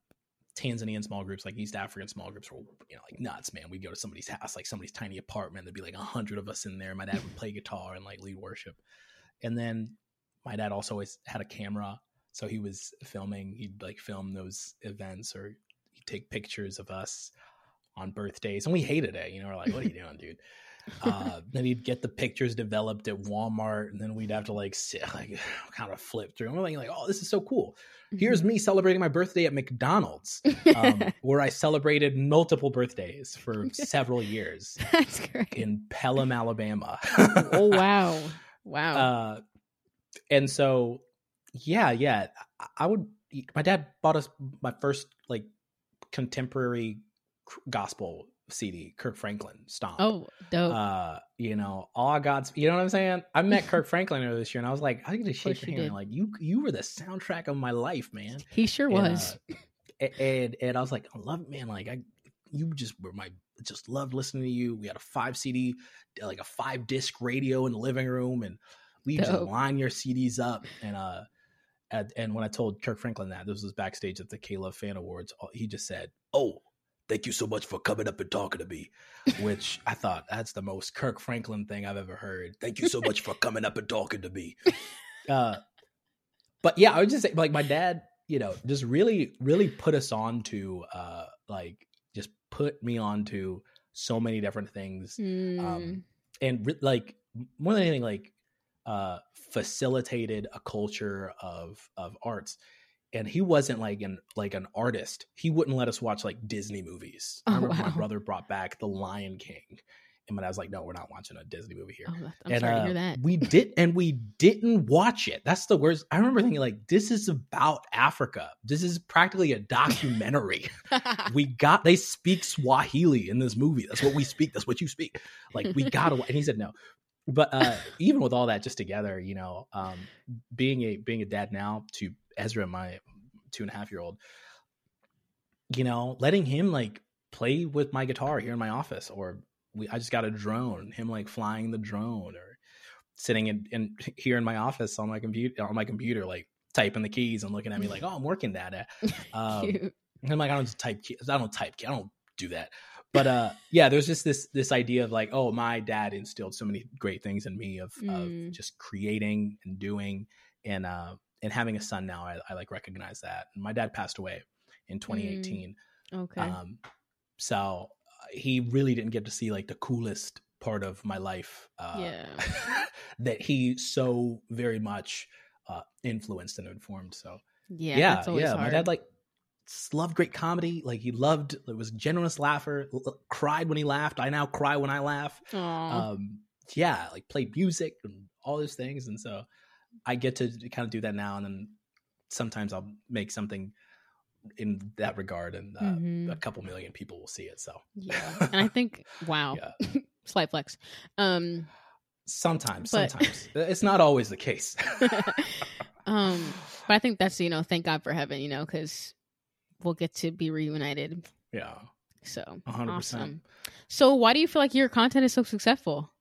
Tanzanian small groups, like East African small groups, were you know like nuts, man. We'd go to somebody's house, like somebody's tiny apartment. There'd be like a hundred of us in there. My dad would play guitar and like lead worship, and then my dad also always had a camera so he was filming, he'd like film those events or he'd take pictures of us on birthdays. And we hated it. You know, we're like, what are you <laughs> doing, dude? Uh, then he'd get the pictures developed at Walmart, and then we'd have to like sit, like <sighs> kind of flip through. And we're like, oh, this is so cool. Here's mm-hmm. me celebrating my birthday at McDonald's, um, <laughs> where I celebrated multiple birthdays for <laughs> several years. That's great. In Pelham, Alabama. oh <laughs> wow, wow. Uh, and so yeah, yeah. I would. My dad bought us my first like contemporary gospel CD, Kirk Franklin Stomp. Oh, dope. Uh, you know, all God's. You know what I'm saying? I met Kirk <laughs> Franklin earlier this year, and I was like, I get to shake your hand. Like you, you were the soundtrack of my life, man. He sure and, was. Uh, and and I was like, I love it, man. Like I, you just were my. Just loved listening to you. We had a five CD, like a five disc radio in the living room, and we dope. just line your CDs up and uh and, and when I told Kirk Franklin that this was backstage at the K-Love Fan Awards, he just said, "Oh, thank you so much for coming up and talking to me," which I thought that's the most Kirk Franklin thing I've ever heard. Thank you so much for coming up and talking to me. <laughs> Uh, but yeah, I would just say, like my dad, you know, just really, really put us on to, uh, like, just put me on to so many different things, mm. um, and re- like more than anything, like uh, facilitated a culture of of arts and he wasn't like an like an artist. He wouldn't let us watch like disney movies. Oh, i remember wow. my brother brought back the lion king? And when i was like no we're not watching a disney movie here. Oh, I'm and sorry uh, to hear that. we did and we didn't watch it. That's the worst. I remember thinking like this is about africa. This is practically a documentary. <laughs> We got they speak swahili in this movie. That's what we speak. That's what you speak. Like we gotta and he said no. But uh, even with all that just together, you know, um, being a being a dad now to Ezra, my two and a half year old, you know, letting him like play with my guitar here in my office, or we, I just got a drone, him like flying the drone, or sitting in, in <laughs> here in my office on my computer on my computer, like typing the keys and looking at me like, <laughs> oh, I'm working, Dada. <laughs> Um, I'm like, I don't type keys. I don't type. I don't do that but uh yeah there's just this this idea of like oh my dad instilled so many great things in me of, mm. of just creating and doing and uh and having a son now i, I like recognize that and my dad passed away in 2018 mm. okay um so uh, he really didn't get to see like the coolest part of my life uh yeah <laughs> that he so very much uh influenced and informed so yeah yeah yeah hard. my dad like loved great comedy. Like he loved it was generous laugher. L- cried when he laughed. I now cry when I laugh. Um, yeah, like played music and all those things. And so I get to kind of do that now. And then sometimes I'll make something in that regard, and uh, mm-hmm. a couple million people will see it. So yeah, and I <laughs> think wow. yeah. <laughs> slight flex. Um, sometimes, but... sometimes it's not always the case. <laughs> um, but I think that's you know, thank God for heaven, you know, because we'll get to be reunited. Yeah. So 100%. awesome. So why do you feel like your content is so successful?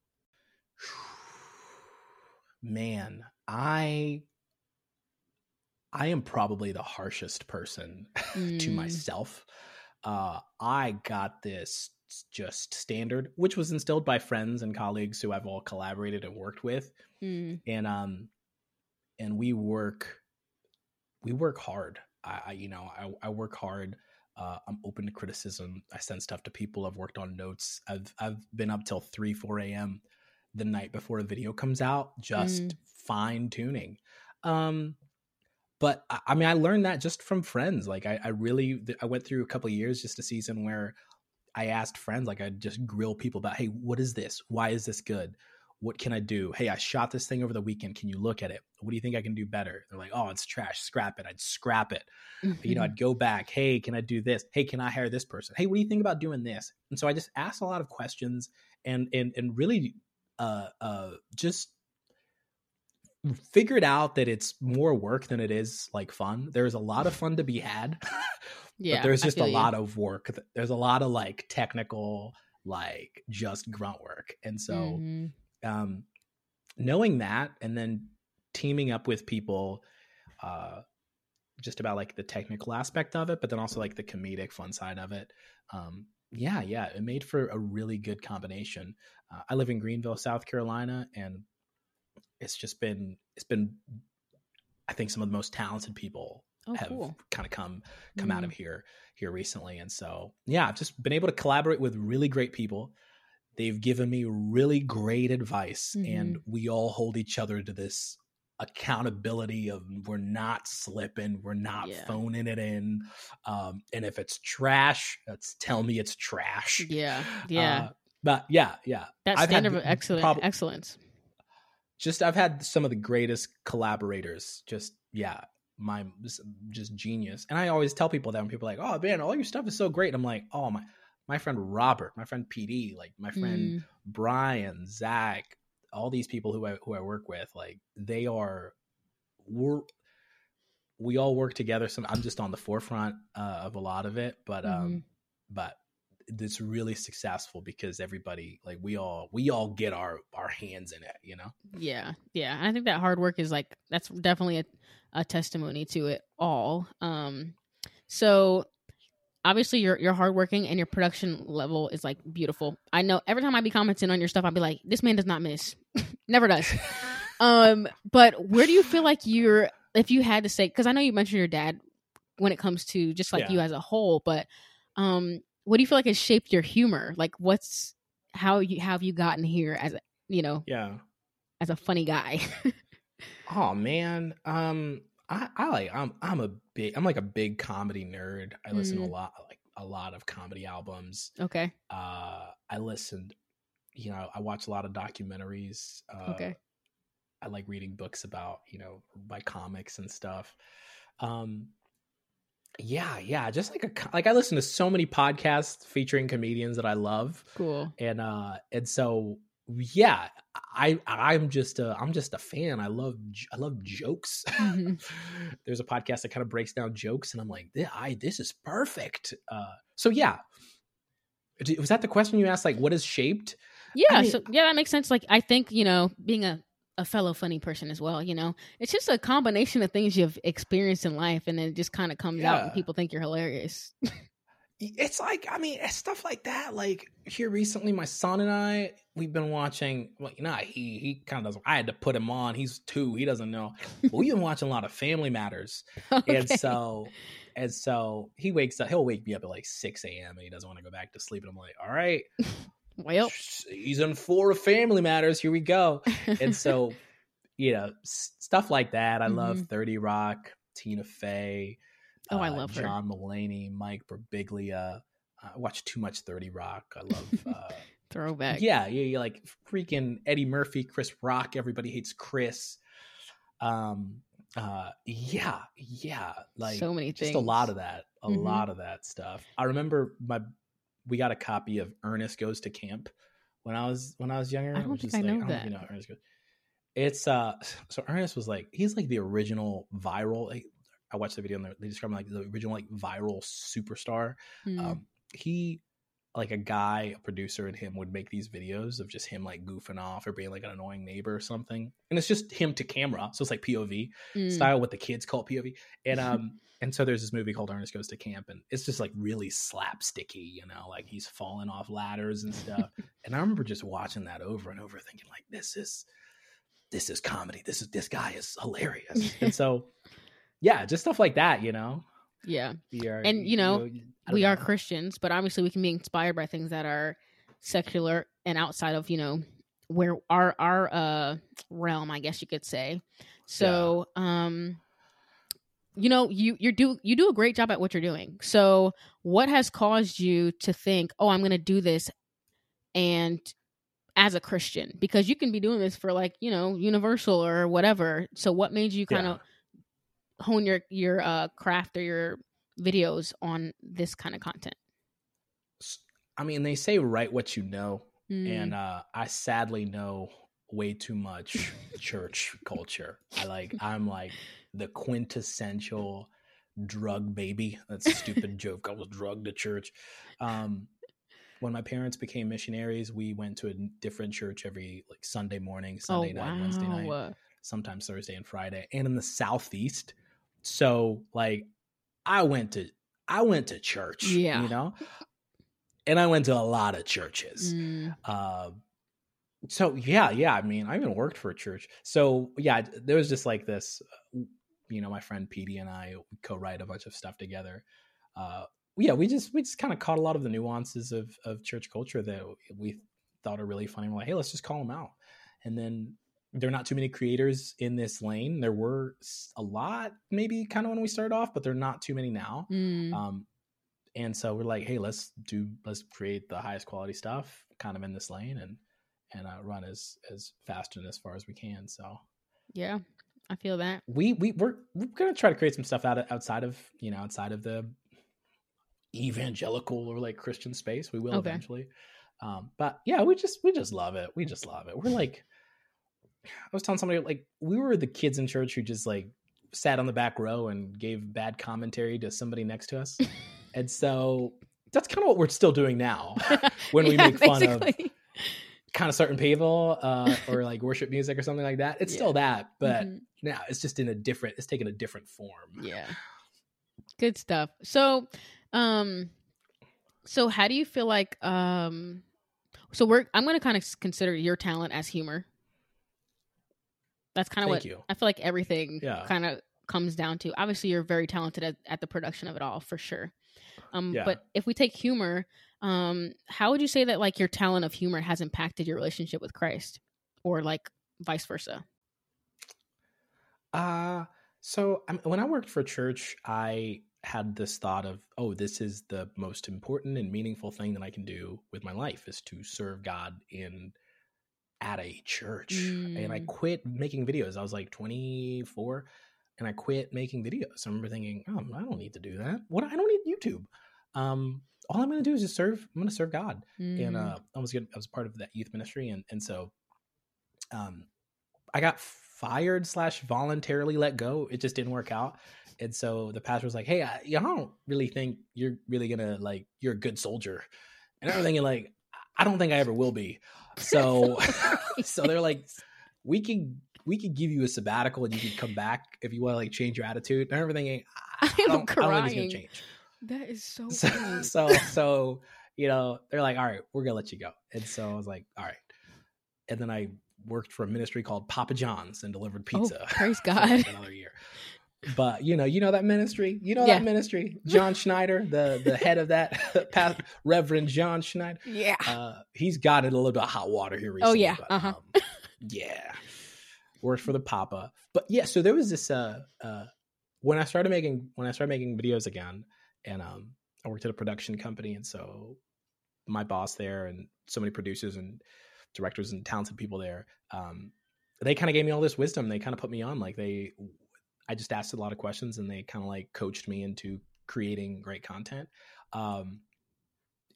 <sighs> Man, I I am probably the harshest person <laughs> mm. to myself. Uh, I got this just standard, which was instilled by friends and colleagues who I've all collaborated and worked with, mm. and um, and we work, we work hard. I, I you know, I, I work hard. Uh, I'm open to criticism. I send stuff to people. I've worked on notes. I've I've been up till three, four a.m. the night before a video comes out, just mm. fine tuning. Um, but I mean, I learned that just from friends. Like, I, I really, I went through a couple years, just a season where I asked friends, like, I just grill people about, hey, what is this? Why is this good? What can I do? Hey, I shot this thing over the weekend. Can you look at it? What do you think I can do better? They're like, oh, it's trash. Scrap it. I'd scrap it. Mm-hmm. You know, I'd go back. Hey, can I do this? Hey, can I hire this person? Hey, what do you think about doing this? And so I just asked a lot of questions and and and really uh uh just figured out that it's more work than it is like fun. There's a lot of <laughs> fun to be had. yeah. there's just a you. lot of work. There's a lot of like technical, like just grunt work. And so mm-hmm. um knowing that and then teaming up with people uh just about like the technical aspect of it, but then also like the comedic fun side of it. Um yeah, yeah, it made for a really good combination. Uh, I live in Greenville, South Carolina, and it's just been it's been I think some of the most talented people oh, have cool. kind of come come mm. out of mm. here here recently and so yeah I've just been able to collaborate with really great people they've given me really great advice mm-hmm. and we all hold each other to this accountability of we're not slipping we're not yeah. phoning it in um and if it's trash let's tell me it's trash yeah <laughs> yeah uh, but yeah yeah that standard of excellent prob- excellence just I've had some of the greatest collaborators. Just yeah, my just genius. And I always tell people that when people are like, "Oh man, all your stuff is so great." I'm like, "Oh my, my friend Robert, my friend PD, like my friend mm. Brian, Zach, all these people who I who I work with, like they are, we're we all work together. Some I'm just on the forefront uh, of a lot of it, but um, mm-hmm. but it's really successful because everybody like we all we all get our our hands in it you know yeah yeah i think that hard work is like that's definitely a, a testimony to it all um so obviously you're you're hardworking and your production level is like beautiful i know every time i be commenting on your stuff i'll be like this man does not miss <laughs> never does <laughs> um but where do you feel like you're if you had to say because i know you mentioned your dad when it comes to just like yeah. you as a whole but um what do you feel like has shaped your humor? Like what's how you how have you gotten here as a you know yeah as a funny guy? <laughs> oh man, um, I I like I'm I'm a big I'm like a big comedy nerd. I listen mm. to a mm. lot like a lot of comedy albums. Okay. Uh, I listened. You know, I watch a lot of documentaries. Uh, okay. I like reading books about you know by comics and stuff. Um, yeah, yeah, just like a like I listen to so many podcasts featuring comedians that I love. Cool. And uh and so yeah, I I'm just a I'm just a fan. I love I love jokes. <laughs> Mm-hmm. There's a podcast that kind of breaks down jokes and I'm like, I this is perfect. Uh so yeah. Was that the question you asked like what is shaped? Yeah, I mean, so yeah, that makes sense. Like I think, you know, being a a fellow funny person as well. You know, it's just a combination of things you've experienced in life, and it just kind of comes yeah. out, and people think you're hilarious. <laughs> it's like, I mean, stuff like that. Like here recently, my son and I, we've been watching. Well, you know, he he kind of doesn't. I had to put him on. He's two. He doesn't know. But <laughs> we've been watching a lot of Family Matters, okay. and so. And so he wakes up, he'll wake me up at like 6 a.m. and he doesn't want to go back to sleep. And I'm like, all right, <laughs> well, season four of Family Matters. Here we go. and so, <laughs> you know, stuff like that. I mm-hmm. love 30 Rock, Tina Fey. Oh, uh, I love John her. Mulaney, Mike Birbiglia. I watch too much 30 Rock. I love <laughs> uh, throwback. Yeah, yeah, yeah, like freaking Eddie Murphy, Chris Rock. Everybody hates Chris. Um, uh, yeah, yeah, like so many things. just a lot of that, a mm-hmm. lot of that stuff. I remember my we got a copy of Ernest Goes to Camp when I was when I was younger. I don't think I like, know I that. Know you know Ernest goes. It's uh, <sighs> so Ernest was like he's like the original viral. Like, I watched the video and they described him like the original like viral superstar. Mm. Um, he like a guy, a producer, and him would make these videos of just him like goofing off or being like an annoying neighbor or something, and it's just him to camera, so it's like POV Mm. style, what the kids call POV, and <laughs> um, and so there's this movie called Ernest Goes to Camp, and it's just like really slapsticky, you know, like he's falling off ladders and stuff, <laughs> and I remember just watching that over and over, thinking like, this is this is comedy, this is this guy is hilarious, and <laughs> so yeah, just stuff like that, you know. Yeah. Are, And, you know, I don't we are. Christians, but obviously we can be inspired by things that are secular and outside of, you know, where our our uh realm, I guess you could say. So, um you know, you you do you do a great job at what you're doing. So, what has caused you to think, "Oh, I'm going to do this and as a Christian?" Because you can be doing this for like, you know, universal or whatever. So, what made you kind Yeah. Hone your your uh craft or your videos on this kind of content. I mean, they say write what you know, Mm. and uh, I sadly know way too much <laughs> church culture. I like I'm <laughs> like the quintessential drug baby. That's a stupid <laughs> joke. I was drugged to church. Um, when my parents became missionaries, we went to a different church every like Sunday morning, Sunday oh, night, wow. Wednesday night, sometimes Thursday and Friday, and in the southeast. So like I went to I went to church, Yeah. you know, and I went to a lot of churches. Mm. Uh, so yeah, yeah. I mean, I even worked for a church. So yeah, there was just like this. uh, You know, my friend Petey and I co-write a bunch of stuff together. Uh, yeah, we just we just kind of caught a lot of the nuances of of church culture that we thought are really funny. We're like, hey, let's just call them out. And then there are not too many creators in this lane. There were a lot, maybe kind of when we started off, but there are not too many now. Mm. Um, and so we're like, hey, let's do let's create the highest quality stuff, kind of in this lane, and and uh, run as as fast and as far as we can. So yeah, I feel that. we we we're we're gonna try to create some stuff out of, outside of you know outside of the evangelical or like Christian space. We will Okay. eventually. Um, but yeah, we just we just love it. We just love it. We're like, I was telling somebody like we were the kids in church who just like sat on the back row and gave bad commentary to somebody next to us, <laughs> and so that's kind of what we're still doing now <laughs> when we Yeah, make fun of kind of certain people uh, or like worship music or something like that. It's still that, but Mhm. now it's just in a different. It's taken a different form. yeah, good stuff. So, um, so how do you feel like um, so we're I'm going to kind of consider your talent as humor. That's kind of what you. I feel like everything Yeah. kind of comes down to. Obviously, you're very talented at, at the production of it all for sure. Um, Yeah. but if we take humor, um, how would you say that like your talent of humor has impacted your relationship with Christ, or like vice versa? Uh so um, when I worked for church, I had this thought of, oh, this is the most important and meaningful thing that I can do with my life is to serve God in at a church. And I Mm. quit making videos. I was like 24 and I quit making videos. I remember thinking, oh, I don't need to do that. What I don't need YouTube. Um all I'm going to do is just serve. I'm going to serve God. and Mm. uh, I was good. I was part of that youth ministry, and and so, um, I got fired slash voluntarily let go. It just didn't work out, and so the pastor was like, "Hey, I, you know, I don't really think you're really gonna like you're a good soldier," and I'm thinking like, I don't think I ever will be. So, <laughs> <laughs> so they're like, we can we could give you a sabbatical and you can come back if you want to like change your attitude. And everything, I, I am I don't think it's gonna change. That is so, <laughs> so, so so you know they're like all right we're gonna let you go. And so i was like all right. And then i worked for a ministry called papa john's and delivered Oh, pizza praise for God. another year but you know you know that ministry you know Yeah. that ministry john schnatter the the head of that <laughs> reverend john schnatter yeah. uh he's got it a little bit of hot water here recently Oh, yeah. but, Uh-huh. um, yeah worked for the papa but yeah so there was this uh uh when i started making when i started making videos again and um i worked at a production company and so my boss there and so many producers and directors and talented people there um they kind of gave me all this wisdom they kind of put me on like they i just asked a lot of questions and they kind of like coached me into creating great content um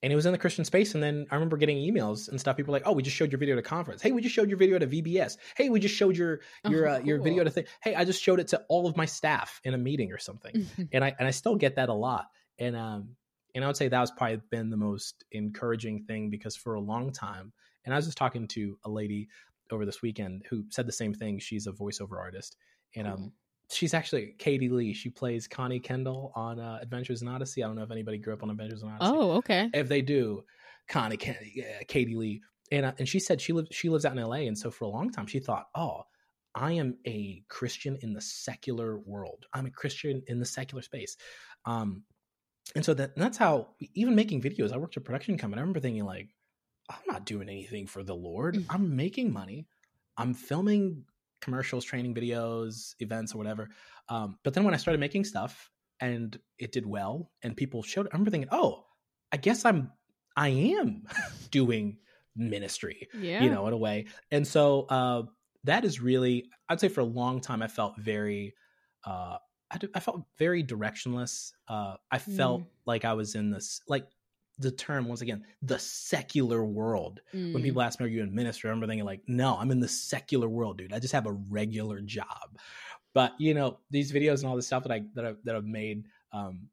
and it was in the Christian space. And then I remember getting emails and stuff. People were like, "Oh, we just showed your video at a conference. Hey, we just showed your video at a VBS. Hey, we just showed your your oh, uh, cool. your video to thing. Hey, I just showed it to all of my staff in a meeting or something." <laughs> and I and I still get that a lot. And um and I would say that was probably been the most encouraging thing because for a long time, and I was just talking to a lady over this weekend who said the same thing. She's a voiceover artist, and um she's actually Katie Leigh. She plays Connie Kendall on uh, Adventures in Odyssey. I don't know if anybody grew up on Adventures in Odyssey. Oh, okay. If they do, Connie, yeah, Katie Leigh, and uh, and she said she lives she lives out in L.A. and so for a long time she thought, oh, I am a Christian in the secular world. I'm a Christian in the secular space. Um, and so that and that's how even making videos. I worked at a production company. I remember thinking like, I'm not doing anything for the Lord. Mm. I'm making money. I'm filming commercials, training videos, events, or whatever. Um, but then when I started making stuff and it did well, and people showed, I remember thinking, oh, I guess I'm, I am <laughs> doing ministry, yeah. you know, in a way. And so uh, that is really, I'd say for a long time, I felt very, uh, I, I felt very directionless. Uh, I felt mm. like I was in this, like the term once again the secular world mm. when people ask me are you in ministry i remember thinking like no i'm in the secular world dude i just have a regular job but you know these videos and all the stuff that i that, I, that i've made um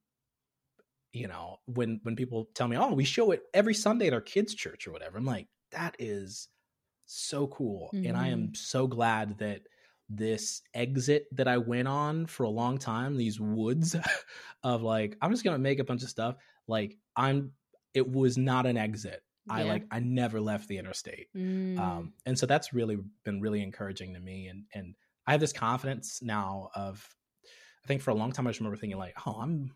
you know when when people tell me oh we show it every sunday at our kids church or whatever i'm like that is so cool mm. and i am mm-hmm. so glad that this exit that i went on for a long time these woods <laughs> of like i'm just gonna make a bunch of stuff like i'm it was not an exit. Yeah. I like I never left the interstate. Mm. Um, and so that's really been really encouraging to me. And and I have this confidence now of I think for a long time I just remember thinking like, oh, I'm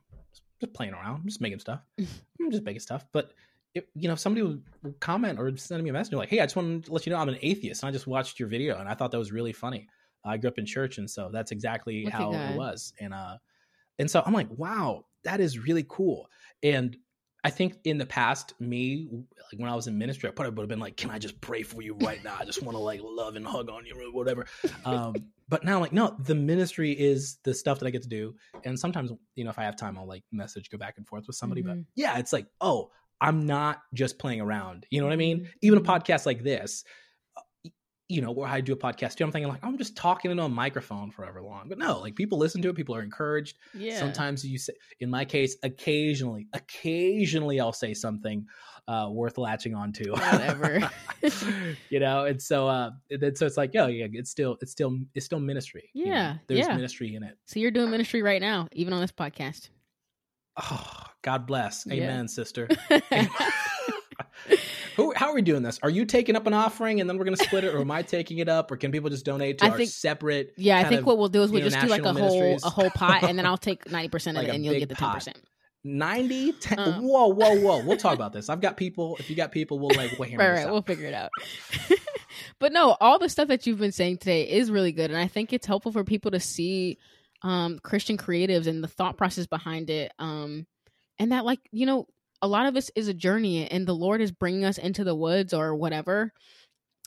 just playing around, I'm just making stuff. <laughs> I'm just making stuff. But it, you know, if somebody would comment or send me a message like, hey, I just want to let you know I'm an atheist and I just watched your video and I thought that was really funny. I grew up in church and so that's exactly Look how it was. And uh and so I'm like, wow, that is really cool. And I think in the past, me, like when I was in ministry, I probably would have been like, "Can I just pray for you right now? I just want to like love and hug on you or whatever." Um, <laughs> but now, like, no, the ministry is the stuff that I get to do, and sometimes, you know, if I have time, I'll like message, go back and forth with somebody. Mm-hmm. But yeah, it's like, oh, I'm not just playing around. You know what I mean? Mm-hmm. Even a podcast like this, you know, where I do a podcast too, I'm thinking like, I'm just talking into a microphone forever long. But no, like people listen to it, people are encouraged. Yeah. Sometimes you say, in my case, occasionally, occasionally I'll say something uh, worth latching onto. Whatever. <laughs> you know, and so uh and so it's like, yo, yeah, it's still it's still it's still ministry. Yeah. You know? There's yeah. ministry in it. So you're doing ministry right now, even on this podcast. Oh, God bless. Amen, yeah. sister. <laughs> Who, how are we doing this? Are you taking up an offering and then we're going to split it, or am I taking it up, or can people just donate to I our think, separate? Yeah, I think what we'll do is we'll just do like a whole a whole pot, and then <laughs> I'll take ninety percent of like it, and you'll get the ten percent. 90 10, um, whoa whoa whoa we'll talk about this i've got people if you got people we'll like we'll right, right we'll figure it out <laughs> but no all the stuff that you've been saying today is really good and i think it's helpful for people to see um christian creatives and the thought process behind it um and that like you know a lot of this is a journey and the lord is bringing us into the woods or whatever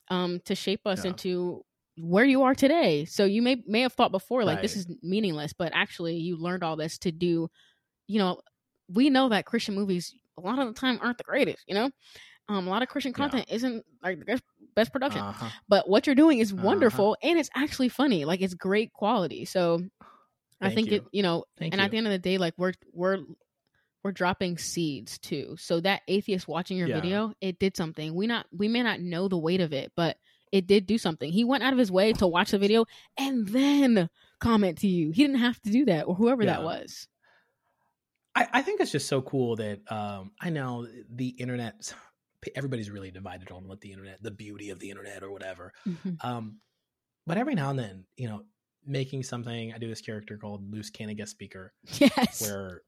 um to shape us yeah. into where you are today so you may may have thought before like right. this is meaningless but actually you learned all this to do you know we know that christian movies a lot of the time aren't the greatest you know um a lot of christian content yeah. isn't like the best, production uh-huh. but what you're doing is uh-huh. wonderful uh-huh. and it's actually funny like it's great quality so Thank I think you. it, you know, Thank and you. at the end of the day, like we're we're we're dropping seeds too. So that atheist watching your yeah. video, it did something. We not we may not know the weight of it, but it did do something. He went out of his way to watch the video and then comment to you. He didn't have to do that or whoever yeah. that was. I, I think it's just so cool that um, I know the internet everybody's really divided on what the internet, the beauty of the internet or whatever. Mm-hmm. Um, but every now and then, you know, making something. I do this character called Loose Cannon Guest Speaker. Yes, <laughs> where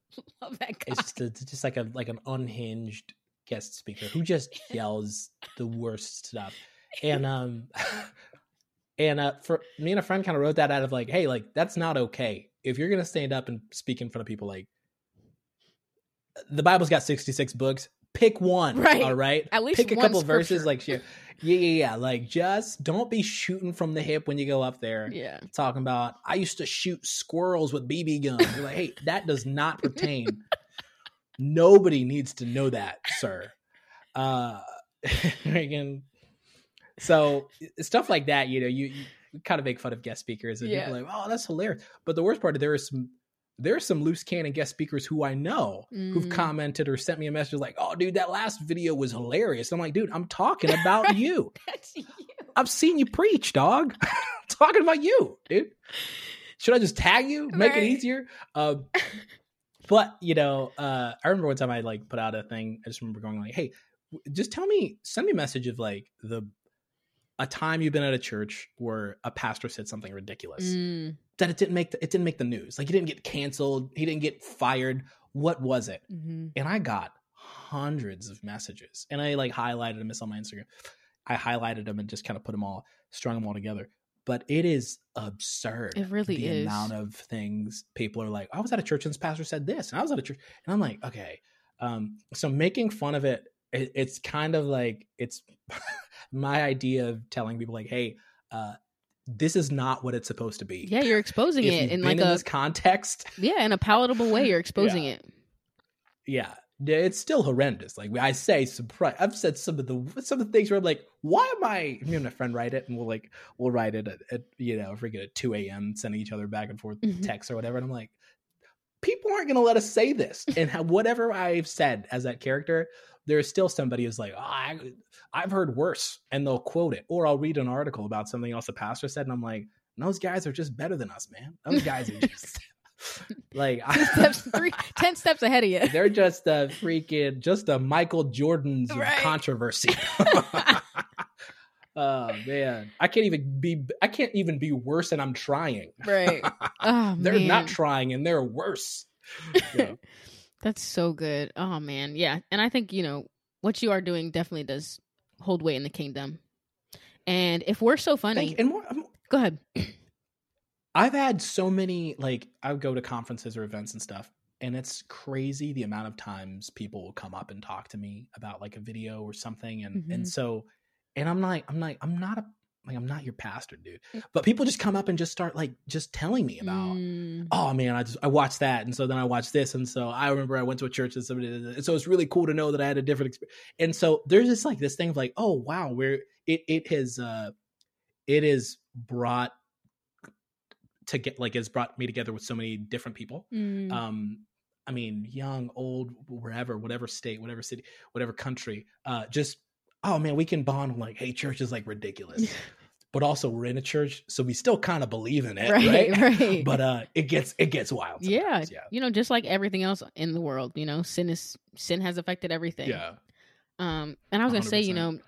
it's just, it's just like a like an unhinged guest speaker who just <laughs> yells the worst stuff. <laughs> And um, and uh, for me and a friend kind of wrote that out of like, hey, like that's not okay. If you're gonna stand up and speak in front of people, like the Bible's got 66 books. Pick one, right? All right, at least pick a couple scripture. verses. Like, yeah, yeah, yeah. Like, just don't be shooting from the hip when you go up there. Yeah, talking about I used to shoot squirrels with BB guns. You're like, hey, that does not pertain <laughs> Nobody needs to know that, sir. Uh, <laughs> again, so stuff like that, you know, you, you kind of make fun of guest speakers and yeah. people like, oh, that's hilarious. But the worst part, there is some there are some loose cannon guest speakers who I know mm. who've commented or sent me a message like, "Oh, dude, that last video was hilarious." I'm like, "Dude, I'm talking <laughs> about you. You. I've seen you preach, dog. <laughs> talking about you, dude. Should I just tag you, make right. it easier?" Uh, but you know, uh, I remember one time I like put out a thing. I just remember going like, "Hey, just tell me, send me a message of like the a time you've been at a church where a pastor said something ridiculous mm. That it didn't make the, it didn't make the news. Like he didn't get canceled, he didn't get fired. What was it? Mm-hmm. And I got hundreds of messages, and I like highlighted them. It's on my Instagram. I highlighted them and just kind of put them all, strung them all together. But it is absurd. It really is. the is. amount of things people are like. I was at a church and this pastor said this, and I was at a church, and I'm like, okay. Um, so making fun of it it, it's kind of like it's <laughs> my idea of telling people like, hey, uh, this is not what it's supposed to be. Yeah, you're exposing it in like in a context. Yeah, in a palatable way, you're <laughs> exposing yeah. it. Yeah, it's still horrendous. Like I say, surprise. I've said some of the some of the things where I'm like, why am I? Me and my friend write it, and we'll like we'll write it at, at you know, forget at two a.m. sending each other back and forth mm-hmm. texts or whatever. And I'm like, people aren't going to let us say this. And whatever I've said as that character, there's still somebody who's like, oh, I, I've heard worse, and they'll quote it, or I'll read an article about something else the pastor said, and I'm like, those guys are just better than us, man. Those <laughs> guys are just <laughs> like <laughs> steps, three, ten steps ahead of you. They're just a freaking just a Michael Jordan's right. controversy. oh man, I can't even be. I can't even be worse, and I'm trying. Right. Oh, they're man. not trying, and they're worse. Yeah. That's so good. Oh man, yeah. And I think, you know, what you are doing definitely does hold weight in the kingdom. And if we're so funny, and more, go ahead. <clears throat> I've had so many like I would go to conferences or events and stuff, and it's crazy the amount of times people will come up and talk to me about like a video or something, and mm-hmm. and so, and I'm like I'm like I'm not a like I'm not your pastor, dude. Mm. But people just come up and just start like just telling me about, mm. oh man, I just I watched that, and so then I watched this, and so I remember I went to a church and somebody, and so it's really cool to know that I had a different experience. And so there's this like this thing of like, oh wow, where it it has uh it is brought to get like it's brought me together with so many different people. Mm. Um, I mean, young, old, wherever, whatever state, whatever city, whatever country, uh, just oh man, we can bond. Like, hey, church is like ridiculous. <laughs> but also we're in a church, so we still kind of believe in it, right? Right. <laughs> <laughs> right. but uh it gets it gets wild. Yeah. yeah. You know, just like everything else in the world, you know, sin is sin has affected everything. Yeah. Um, and I was gonna 100%. say, you know,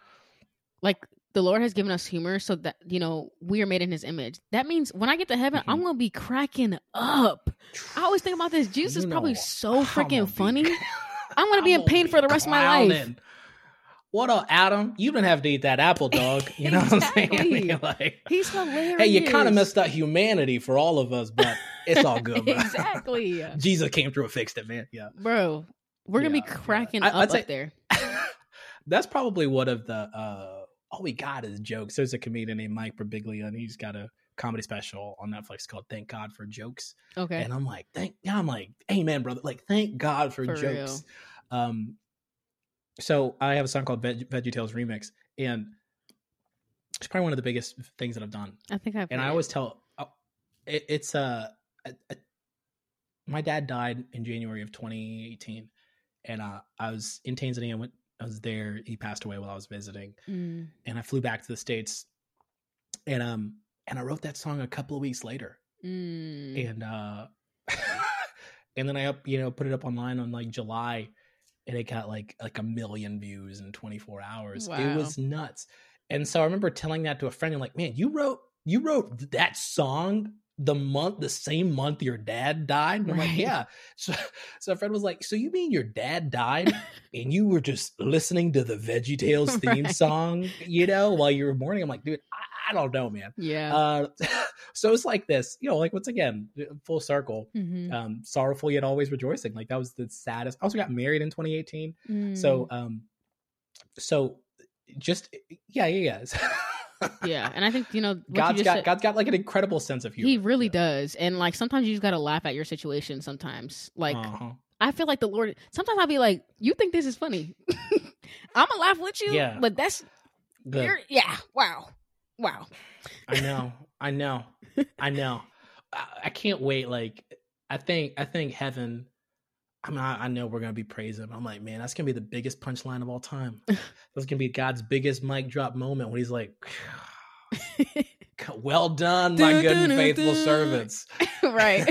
like the Lord has given us humor so that you know we are made in His image. That means when I get to heaven, mm-hmm. I'm gonna be cracking up. I always think about this. Jesus you is probably so freaking funny. <laughs> I'm gonna be in pain for the rest clowning. of my life what up, Adam? You didn't have to eat that apple dog. <laughs> You know exactly. what I'm saying? <laughs> like, He's hilarious. Hey, you kind of messed up humanity for all of us, but it's all good. <laughs> exactly. Jesus came through and fixed it, man. Yeah, bro, we're gonna yeah, be cracking yeah. I, up, say, up there. that's probably one of the. uh All we got is jokes. There's a comedian named Mike Birbiglia, and he's got a comedy special on Netflix called "Thank God for Jokes." Okay, and I'm like, thank. Yeah, I'm like, Amen, brother. Like, thank God for, for jokes. Real. Um, so I have a song called Veg- Veggie Tales Remix, and it's probably one of the biggest things that I've done. I think I've. And I always tell, oh, it, it's uh, a, a, my dad died in January of 2018, and uh, I was in Tanzania. I went, I was there. He passed away while I was visiting, mm. and I flew back to the states, and um, and I wrote that song a couple of weeks later, mm. and uh, <laughs> and then I up, you know, put it up online on like July and it got like like a million views in 24 hours. Wow. It was nuts. And so I remember telling that to a friend. I'm like, man, you wrote you wrote that song the month the same month your dad died and i'm right. like yeah <laughs> so, so a friend was like so you mean your dad died and you were just listening to the veggie tales theme <laughs> right. song you know while you were mourning i'm like dude I, I don't know man yeah uh, <laughs> so it's like this you know like once again full circle mm-hmm. um sorrowful yet always rejoicing like that was the saddest i also got married in 2018 mm. so um so just yeah yeah yeah <laughs> yeah, and I think you know God's you got said, God's got like an incredible sense of humor. He really yeah. does, and like sometimes you just got to laugh at your situation. Sometimes, like uh-huh. I feel like the Lord. Sometimes I'll be like, "You think this is funny? <laughs> I'm gonna laugh with you, Yeah. but that's The- yeah, wow, wow." I know, I know, I know. I, I can't wait. Like, I think, I think heaven. I mean, I, I know we're gonna be praising. him. I'm like, man, that's gonna be the biggest punchline of all time. <laughs> that's gonna be God's biggest mic drop moment when He's like, <laughs> "Well done, my good and faithful servants." <laughs> right,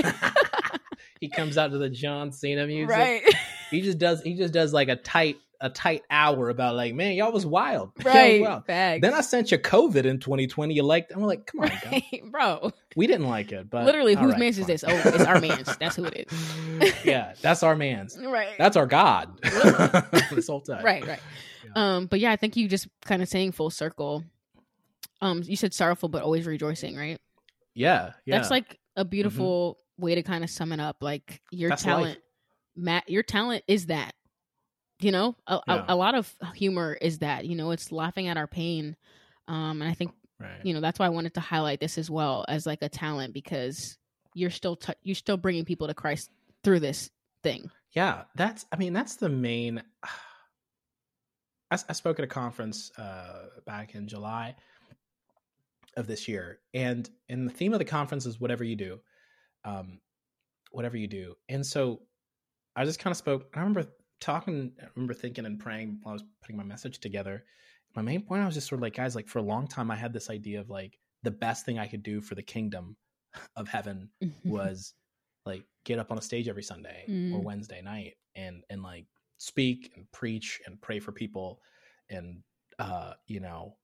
he comes out to the John Cena music. right, He just does. He just does like a tight, a tight hour about like, man, y'all was wild. Y'all was right. wild. Then I sent you COVID in 2020. You liked? I'm like, come on, <laughs> Right, bro. we didn't like it, but Literally, whose right, man's is this? Oh, it's our man's. That's who it is. <laughs> yeah, that's our man's. <laughs> Right. That's our God. this whole time. right, right. Yeah. Um, but yeah, I think you just kind of saying full circle. Um, you said sorrowful but always rejoicing, right? Yeah, yeah. That's like a beautiful way to kind of sum it up. Like your That's life. talent, Matt, your talent is that. You know, a, Yeah. a, a lot of humor is that. You know, it's laughing at our pain. Um, and I think right. you know that's why I wanted to highlight this as well as like a talent because you're still t- you're still bringing people to Christ through this thing. Yeah, that's. I mean, that's the main. <sighs> I spoke at a conference uh, back in July of this year, and and the theme of the conference is whatever you do, um, whatever you do. And so, I just kind of spoke. I remember talking. I remember thinking and praying while I was putting my message together. My main point, I was just sort of like, guys, like for a long time, I had this idea of like the best thing I could do for the kingdom <laughs> of heaven <laughs> was like get up on a stage every Sunday or Mm. Wednesday night and and like speak and preach and pray for people and uh you know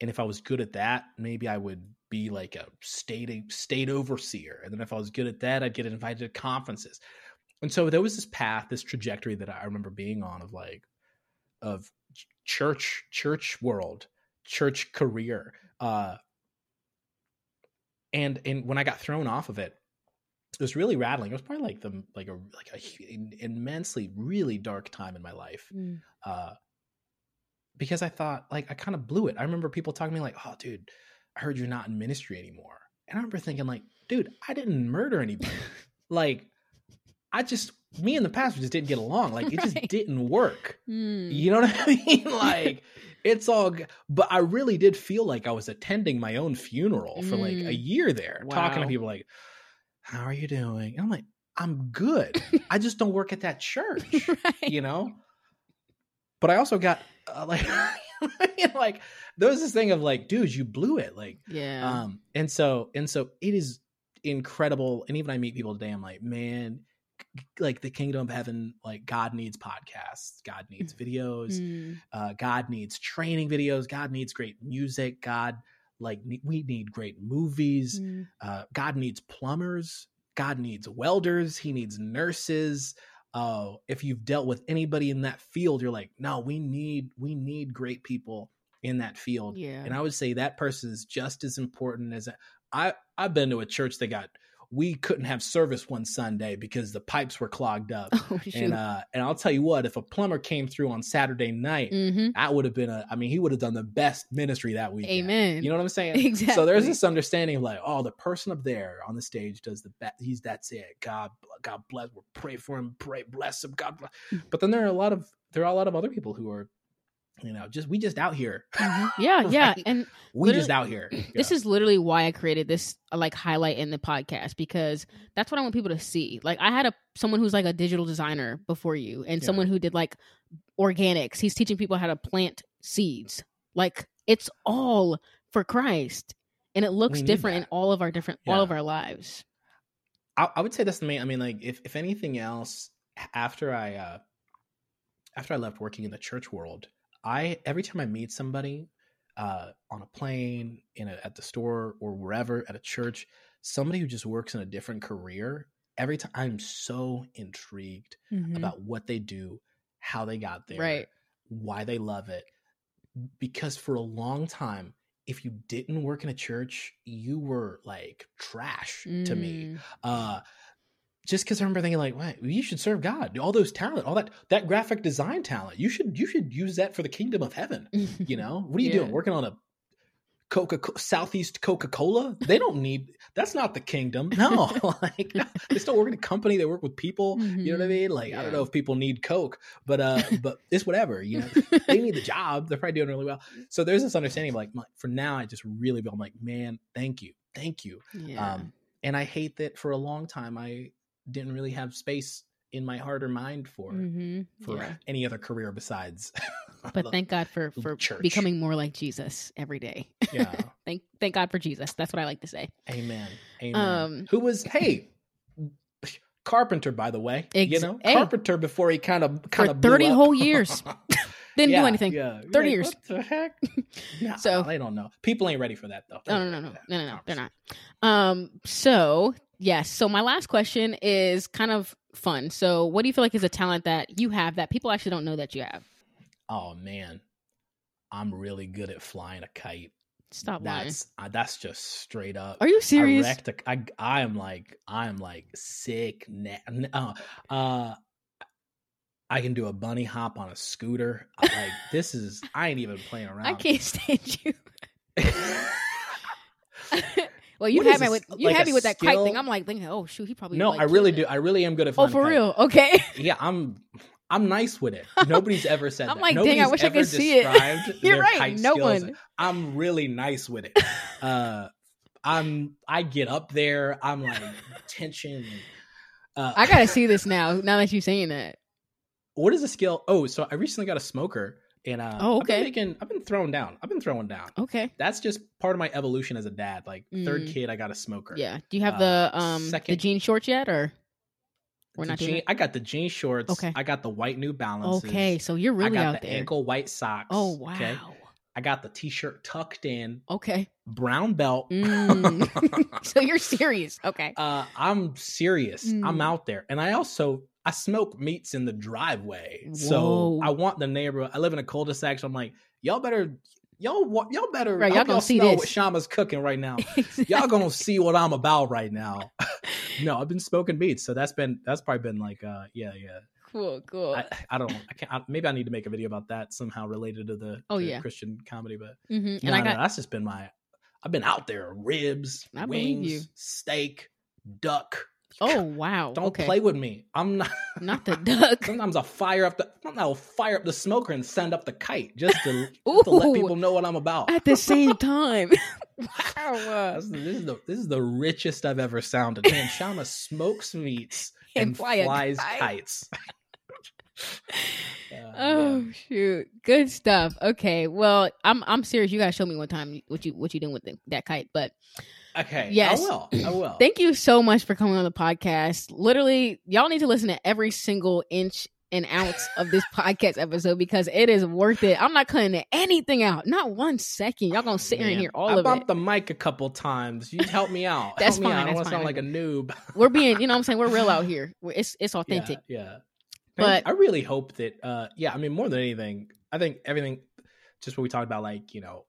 and if I was good at that maybe I would be like a state state overseer and then if I was good at that I'd get invited to conferences and so there was this path this trajectory that I remember being on of like of church church world church career uh and and when I got thrown off of it it was really rattling. It was probably like the like a like a immensely really dark time in my life. Mm. Uh, because I thought like I kind of blew it. I remember people talking to me like, "Oh, dude, I heard you're not in ministry anymore," and I remember thinking like, "Dude, I didn't murder anybody. <laughs> like, I just me and the pastor just didn't get along. Like, it just <laughs> Right. didn't work. Mm. You know what I <laughs> mean? like." <laughs> It's all, but I really did feel like I was attending my own funeral for like a Mm. year there, talking to people like, how are you doing? And I'm like, I'm good. I just don't work at that church, right. you know? But I also got uh, like, like there was this thing of like, dude, you blew it. Like, Yeah. um, and so, and so it is incredible. And even I meet people today, I'm like, man, like the kingdom of heaven, like God needs podcasts, God needs videos, Mm. uh, God needs training videos, God needs great music, God like we need great movies, Mm. uh, God needs plumbers. God needs welders. He needs nurses. Uh, if you've dealt with anybody in that field, you're like, no, we need we need great people in that field. Yeah. And I would say that person is just as important as I. I've been to a church that got we couldn't have service one Sunday because the pipes were clogged up. <laughs> oh and uh, and I'll tell you what, if a plumber came through on Saturday night, mm-hmm. that would have been a. I mean, he would have done the best ministry that week. Amen. You know what I'm saying? <laughs> exactly. So there's this understanding of like, oh, the person up there on the stage does the best. He's that's it. God, God bless. We'll pray for him. Pray, bless him. God bless. Mm. But then there are a lot of there are a lot of other people who are, you know, just we just out here. Mhm. <laughs> Yeah, yeah. And We just out here. <clears throat> this is literally why I created this like highlight in the podcast because that's what I want people to see. Like I had a someone who's like a digital designer before you and Yeah. someone who did like organics. He's teaching people how to plant seeds. Like it's all for Christ. And it looks different in all of our different all of our lives. I, I would say that's the main. I mean, like if if anything else, after I uh after I left working in the church world, I every time I meet somebody uh on a plane, in a, at the store or wherever at a church, somebody who just works in a different career, every time I'm so intrigued about what they do, how they got there, Right. why they love it. Because for a long time, if you didn't work in a church, you were like trash to me Mm. uh just because I remember thinking like, "What? You should serve God. All those talent, all that that graphic design talent. You should you should use that for the kingdom of heaven. You know, <laughs> what are you Yeah. doing? Working on a Coca Southeast Coca Cola. They don't need. That's not the kingdom. No, <laughs> <laughs> like they still work in a company. They work with people. Mm-hmm. You know what I mm-hmm. mean? Like yeah. I don't know if people need Coke, but uh, but it's whatever. You know, they need the job. They're probably doing really well. So there's this understanding of like, for now, I just really feel I'm like, man, thank you, thank you. Yeah. Um, and I hate that for a long time I didn't really have space in my heart or mind for mm-hmm. for yeah. any other career besides <laughs> but thank god for for church. becoming more like jesus every day. Yeah. <laughs> Thank thank god for jesus. That's what i like to say. Amen. Amen. Um who was hey carpenter by the way ex- you know hey, carpenter before he kind of kind of 30 whole years. <laughs> Didn't yeah, do anything. yeah. 30 like, years. What the heck? No, so they don't know. People ain't ready for that though. No no no no. no no no. They're not. Um so yes so my last question is kind of fun. So, what do you feel like is a talent that you have that people actually don't know that you have? Oh man, I'm really good at flying a kite. Stop that's lying. That's just straight up. Are you serious? I, a, I, I am like I am like sick. Na- uh, uh, I can do a bunny hop on a scooter. Like this is I ain't even playing around. I can't <laughs> stand you. <laughs> <laughs> Well, you had me with you like had me with that skill? kite thing. I'm like thinking, oh shoot, he probably no. I really do. I really am good at. Oh, for real? Okay. <laughs> Yeah, I'm. I'm nice with it. <laughs> Nobody's ever said. I'm that. like, Nobody's dang, I wish I could see it. <laughs> You're right. No skills. one. I'm really nice with it. Uh, I'm. I get up there. I'm like tension. Uh, I gotta see this now. Now that you're saying that. What is a skill? Oh, so I recently got a smoker and uh, oh, okay. I've been, making, I've been throwing down. I've been throwing down. Okay. That's just part of my evolution as a dad. Like mm. third kid, I got a smoker. Yeah. Do you have uh, the um second, the jean shorts yet, or we're not jean, I got the jean shorts. Okay. I got the white New Balance. Okay, so you're really out the there. Ankle white socks. Oh wow. Okay? I got the t-shirt tucked in. Okay. Brown belt. Mm. <laughs> <laughs> so you're serious. Okay. Uh, I'm serious. Mm. I'm out there. And I also I smoke meats in the driveway. Whoa. So I want the neighbor. I live in a cul-de-sac, so I'm like, y'all better y'all y'all better right, y'all gonna see this. what Shama's cooking right now. exactly. <laughs> Y'all gonna see what I'm about right now. <laughs> no, I've been smoking meats, so that's been that's probably been like uh yeah yeah. Cool, cool. I, I don't. I can't. I, maybe I need to make a video about that somehow related to the, oh, yeah. Christian comedy. But mm-hmm. and I got, no, that's just been my. I've been out there. Ribs, wings, steak, duck, Oh wow! Don't okay. play with me. I'm not <laughs> not the duck. Sometimes I'll fire up the I'll fire up the smoker and send up the kite just to, <laughs> just to let people know what I'm about at the same <laughs> time. wow! This, this, is the this is the richest I've ever sounded. Man, Shama smokes meats and, and fly flies kite. kites. Uh, oh yeah. shoot! Good stuff. Okay, well, I'm I'm serious. You gotta show me one time what you what you doing with the, that kite. But Okay. Yes. I will. I <clears throat> will. Thank you so much for coming on the podcast. Literally, y'all need to listen to every single inch and ounce of this <laughs> podcast episode because it is worth it. I'm not cutting anything out. Not one second. Y'all gonna sit here and hear all I of it. I bumped the mic a couple times. You help me out. That's help fine. I don't want to sound like a noob. <laughs> We're being, you know what I'm saying? We're real out here. It's it's authentic. Yeah. yeah. But I really hope that uh yeah, I mean more than anything, I think everything just what we talked about like, you know,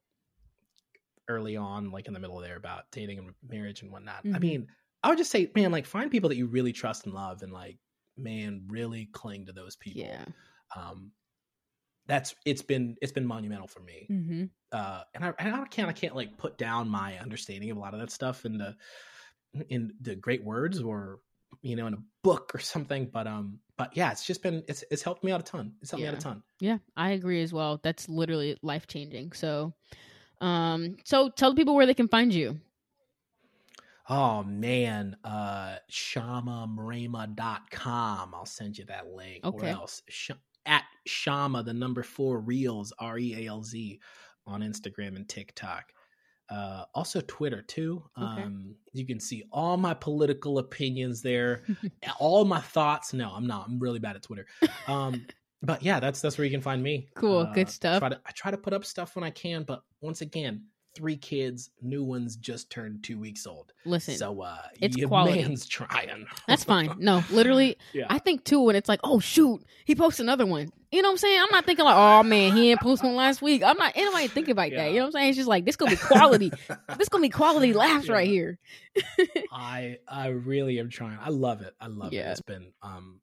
early on, like in the middle there about dating and marriage and whatnot. Mm-hmm. I mean, I would just say, man, like find people that you really trust and love, and like, man, really cling to those people. Yeah. Um, that's it's been it's been monumental for me. Mm-hmm. Uh, and I and I can't I can't like put down my understanding of a lot of that stuff in the in the great words or you know in a book or something but um but yeah it's just been it's it's helped me out a ton it's helped yeah. me out a ton yeah i agree as well that's literally life changing so um, so tell the people where they can find you. Oh man, uh shamamrema.com. I'll send you that link. Okay. Where else? Sh- at Shama, the number four reels, R E A L Z, on Instagram and TikTok. Uh, also Twitter too. Okay. Um, you can see all my political opinions there, <laughs> all my thoughts. No, I'm not. I'm really bad at Twitter. Um, but yeah, that's that's where you can find me. Cool, uh, good stuff. Try to, I try to put up stuff when I can, but once again, three kids, new ones just turned two weeks old. Listen, so uh, it's quality. Man's trying. That's fine. No, <laughs> literally, yeah. I think too when it's like, oh shoot, he posted another one. You know what I'm saying? I'm not thinking like, oh man, he didn't post one last week. I'm not anybody thinking about yeah. that. You know what I'm saying? It's just like this gonna be quality. <laughs> this gonna be quality laughs yeah. right here. <laughs> I I really am trying. I love it. I love it. It's been um,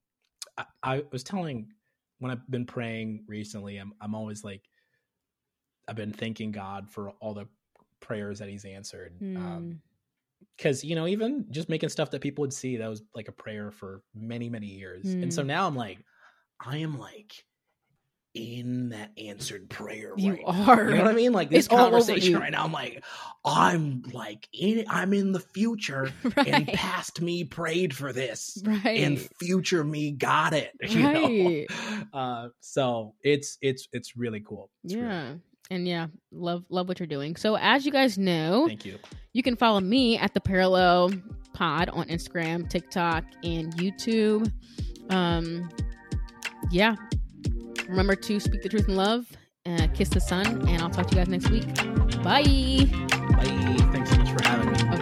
I, I was telling when I've been praying recently, I'm I'm always like I've been thanking God for all the prayers that he's answered. Mm. Um, because you know even just making stuff that people would see that was like a prayer for many many years and so Mm. now i'm like i am like in that answered prayer You right now. are. you know what i mean like this It's conversation right now i'm like i'm like in i'm in the future <laughs> and past me prayed for this right. and future me got it <laughs> you Right. know <laughs> uh so it's it's it's really cool It's really yeah. And yeah, love love what you're doing. So as you guys know, Thank you. you can follow me at the Parallel Pod on Instagram, TikTok, and YouTube. Um, yeah. Remember to speak the truth in love, uh, kiss the son, and I'll talk to you guys next week. Bye. Bye. Thanks so much for having me.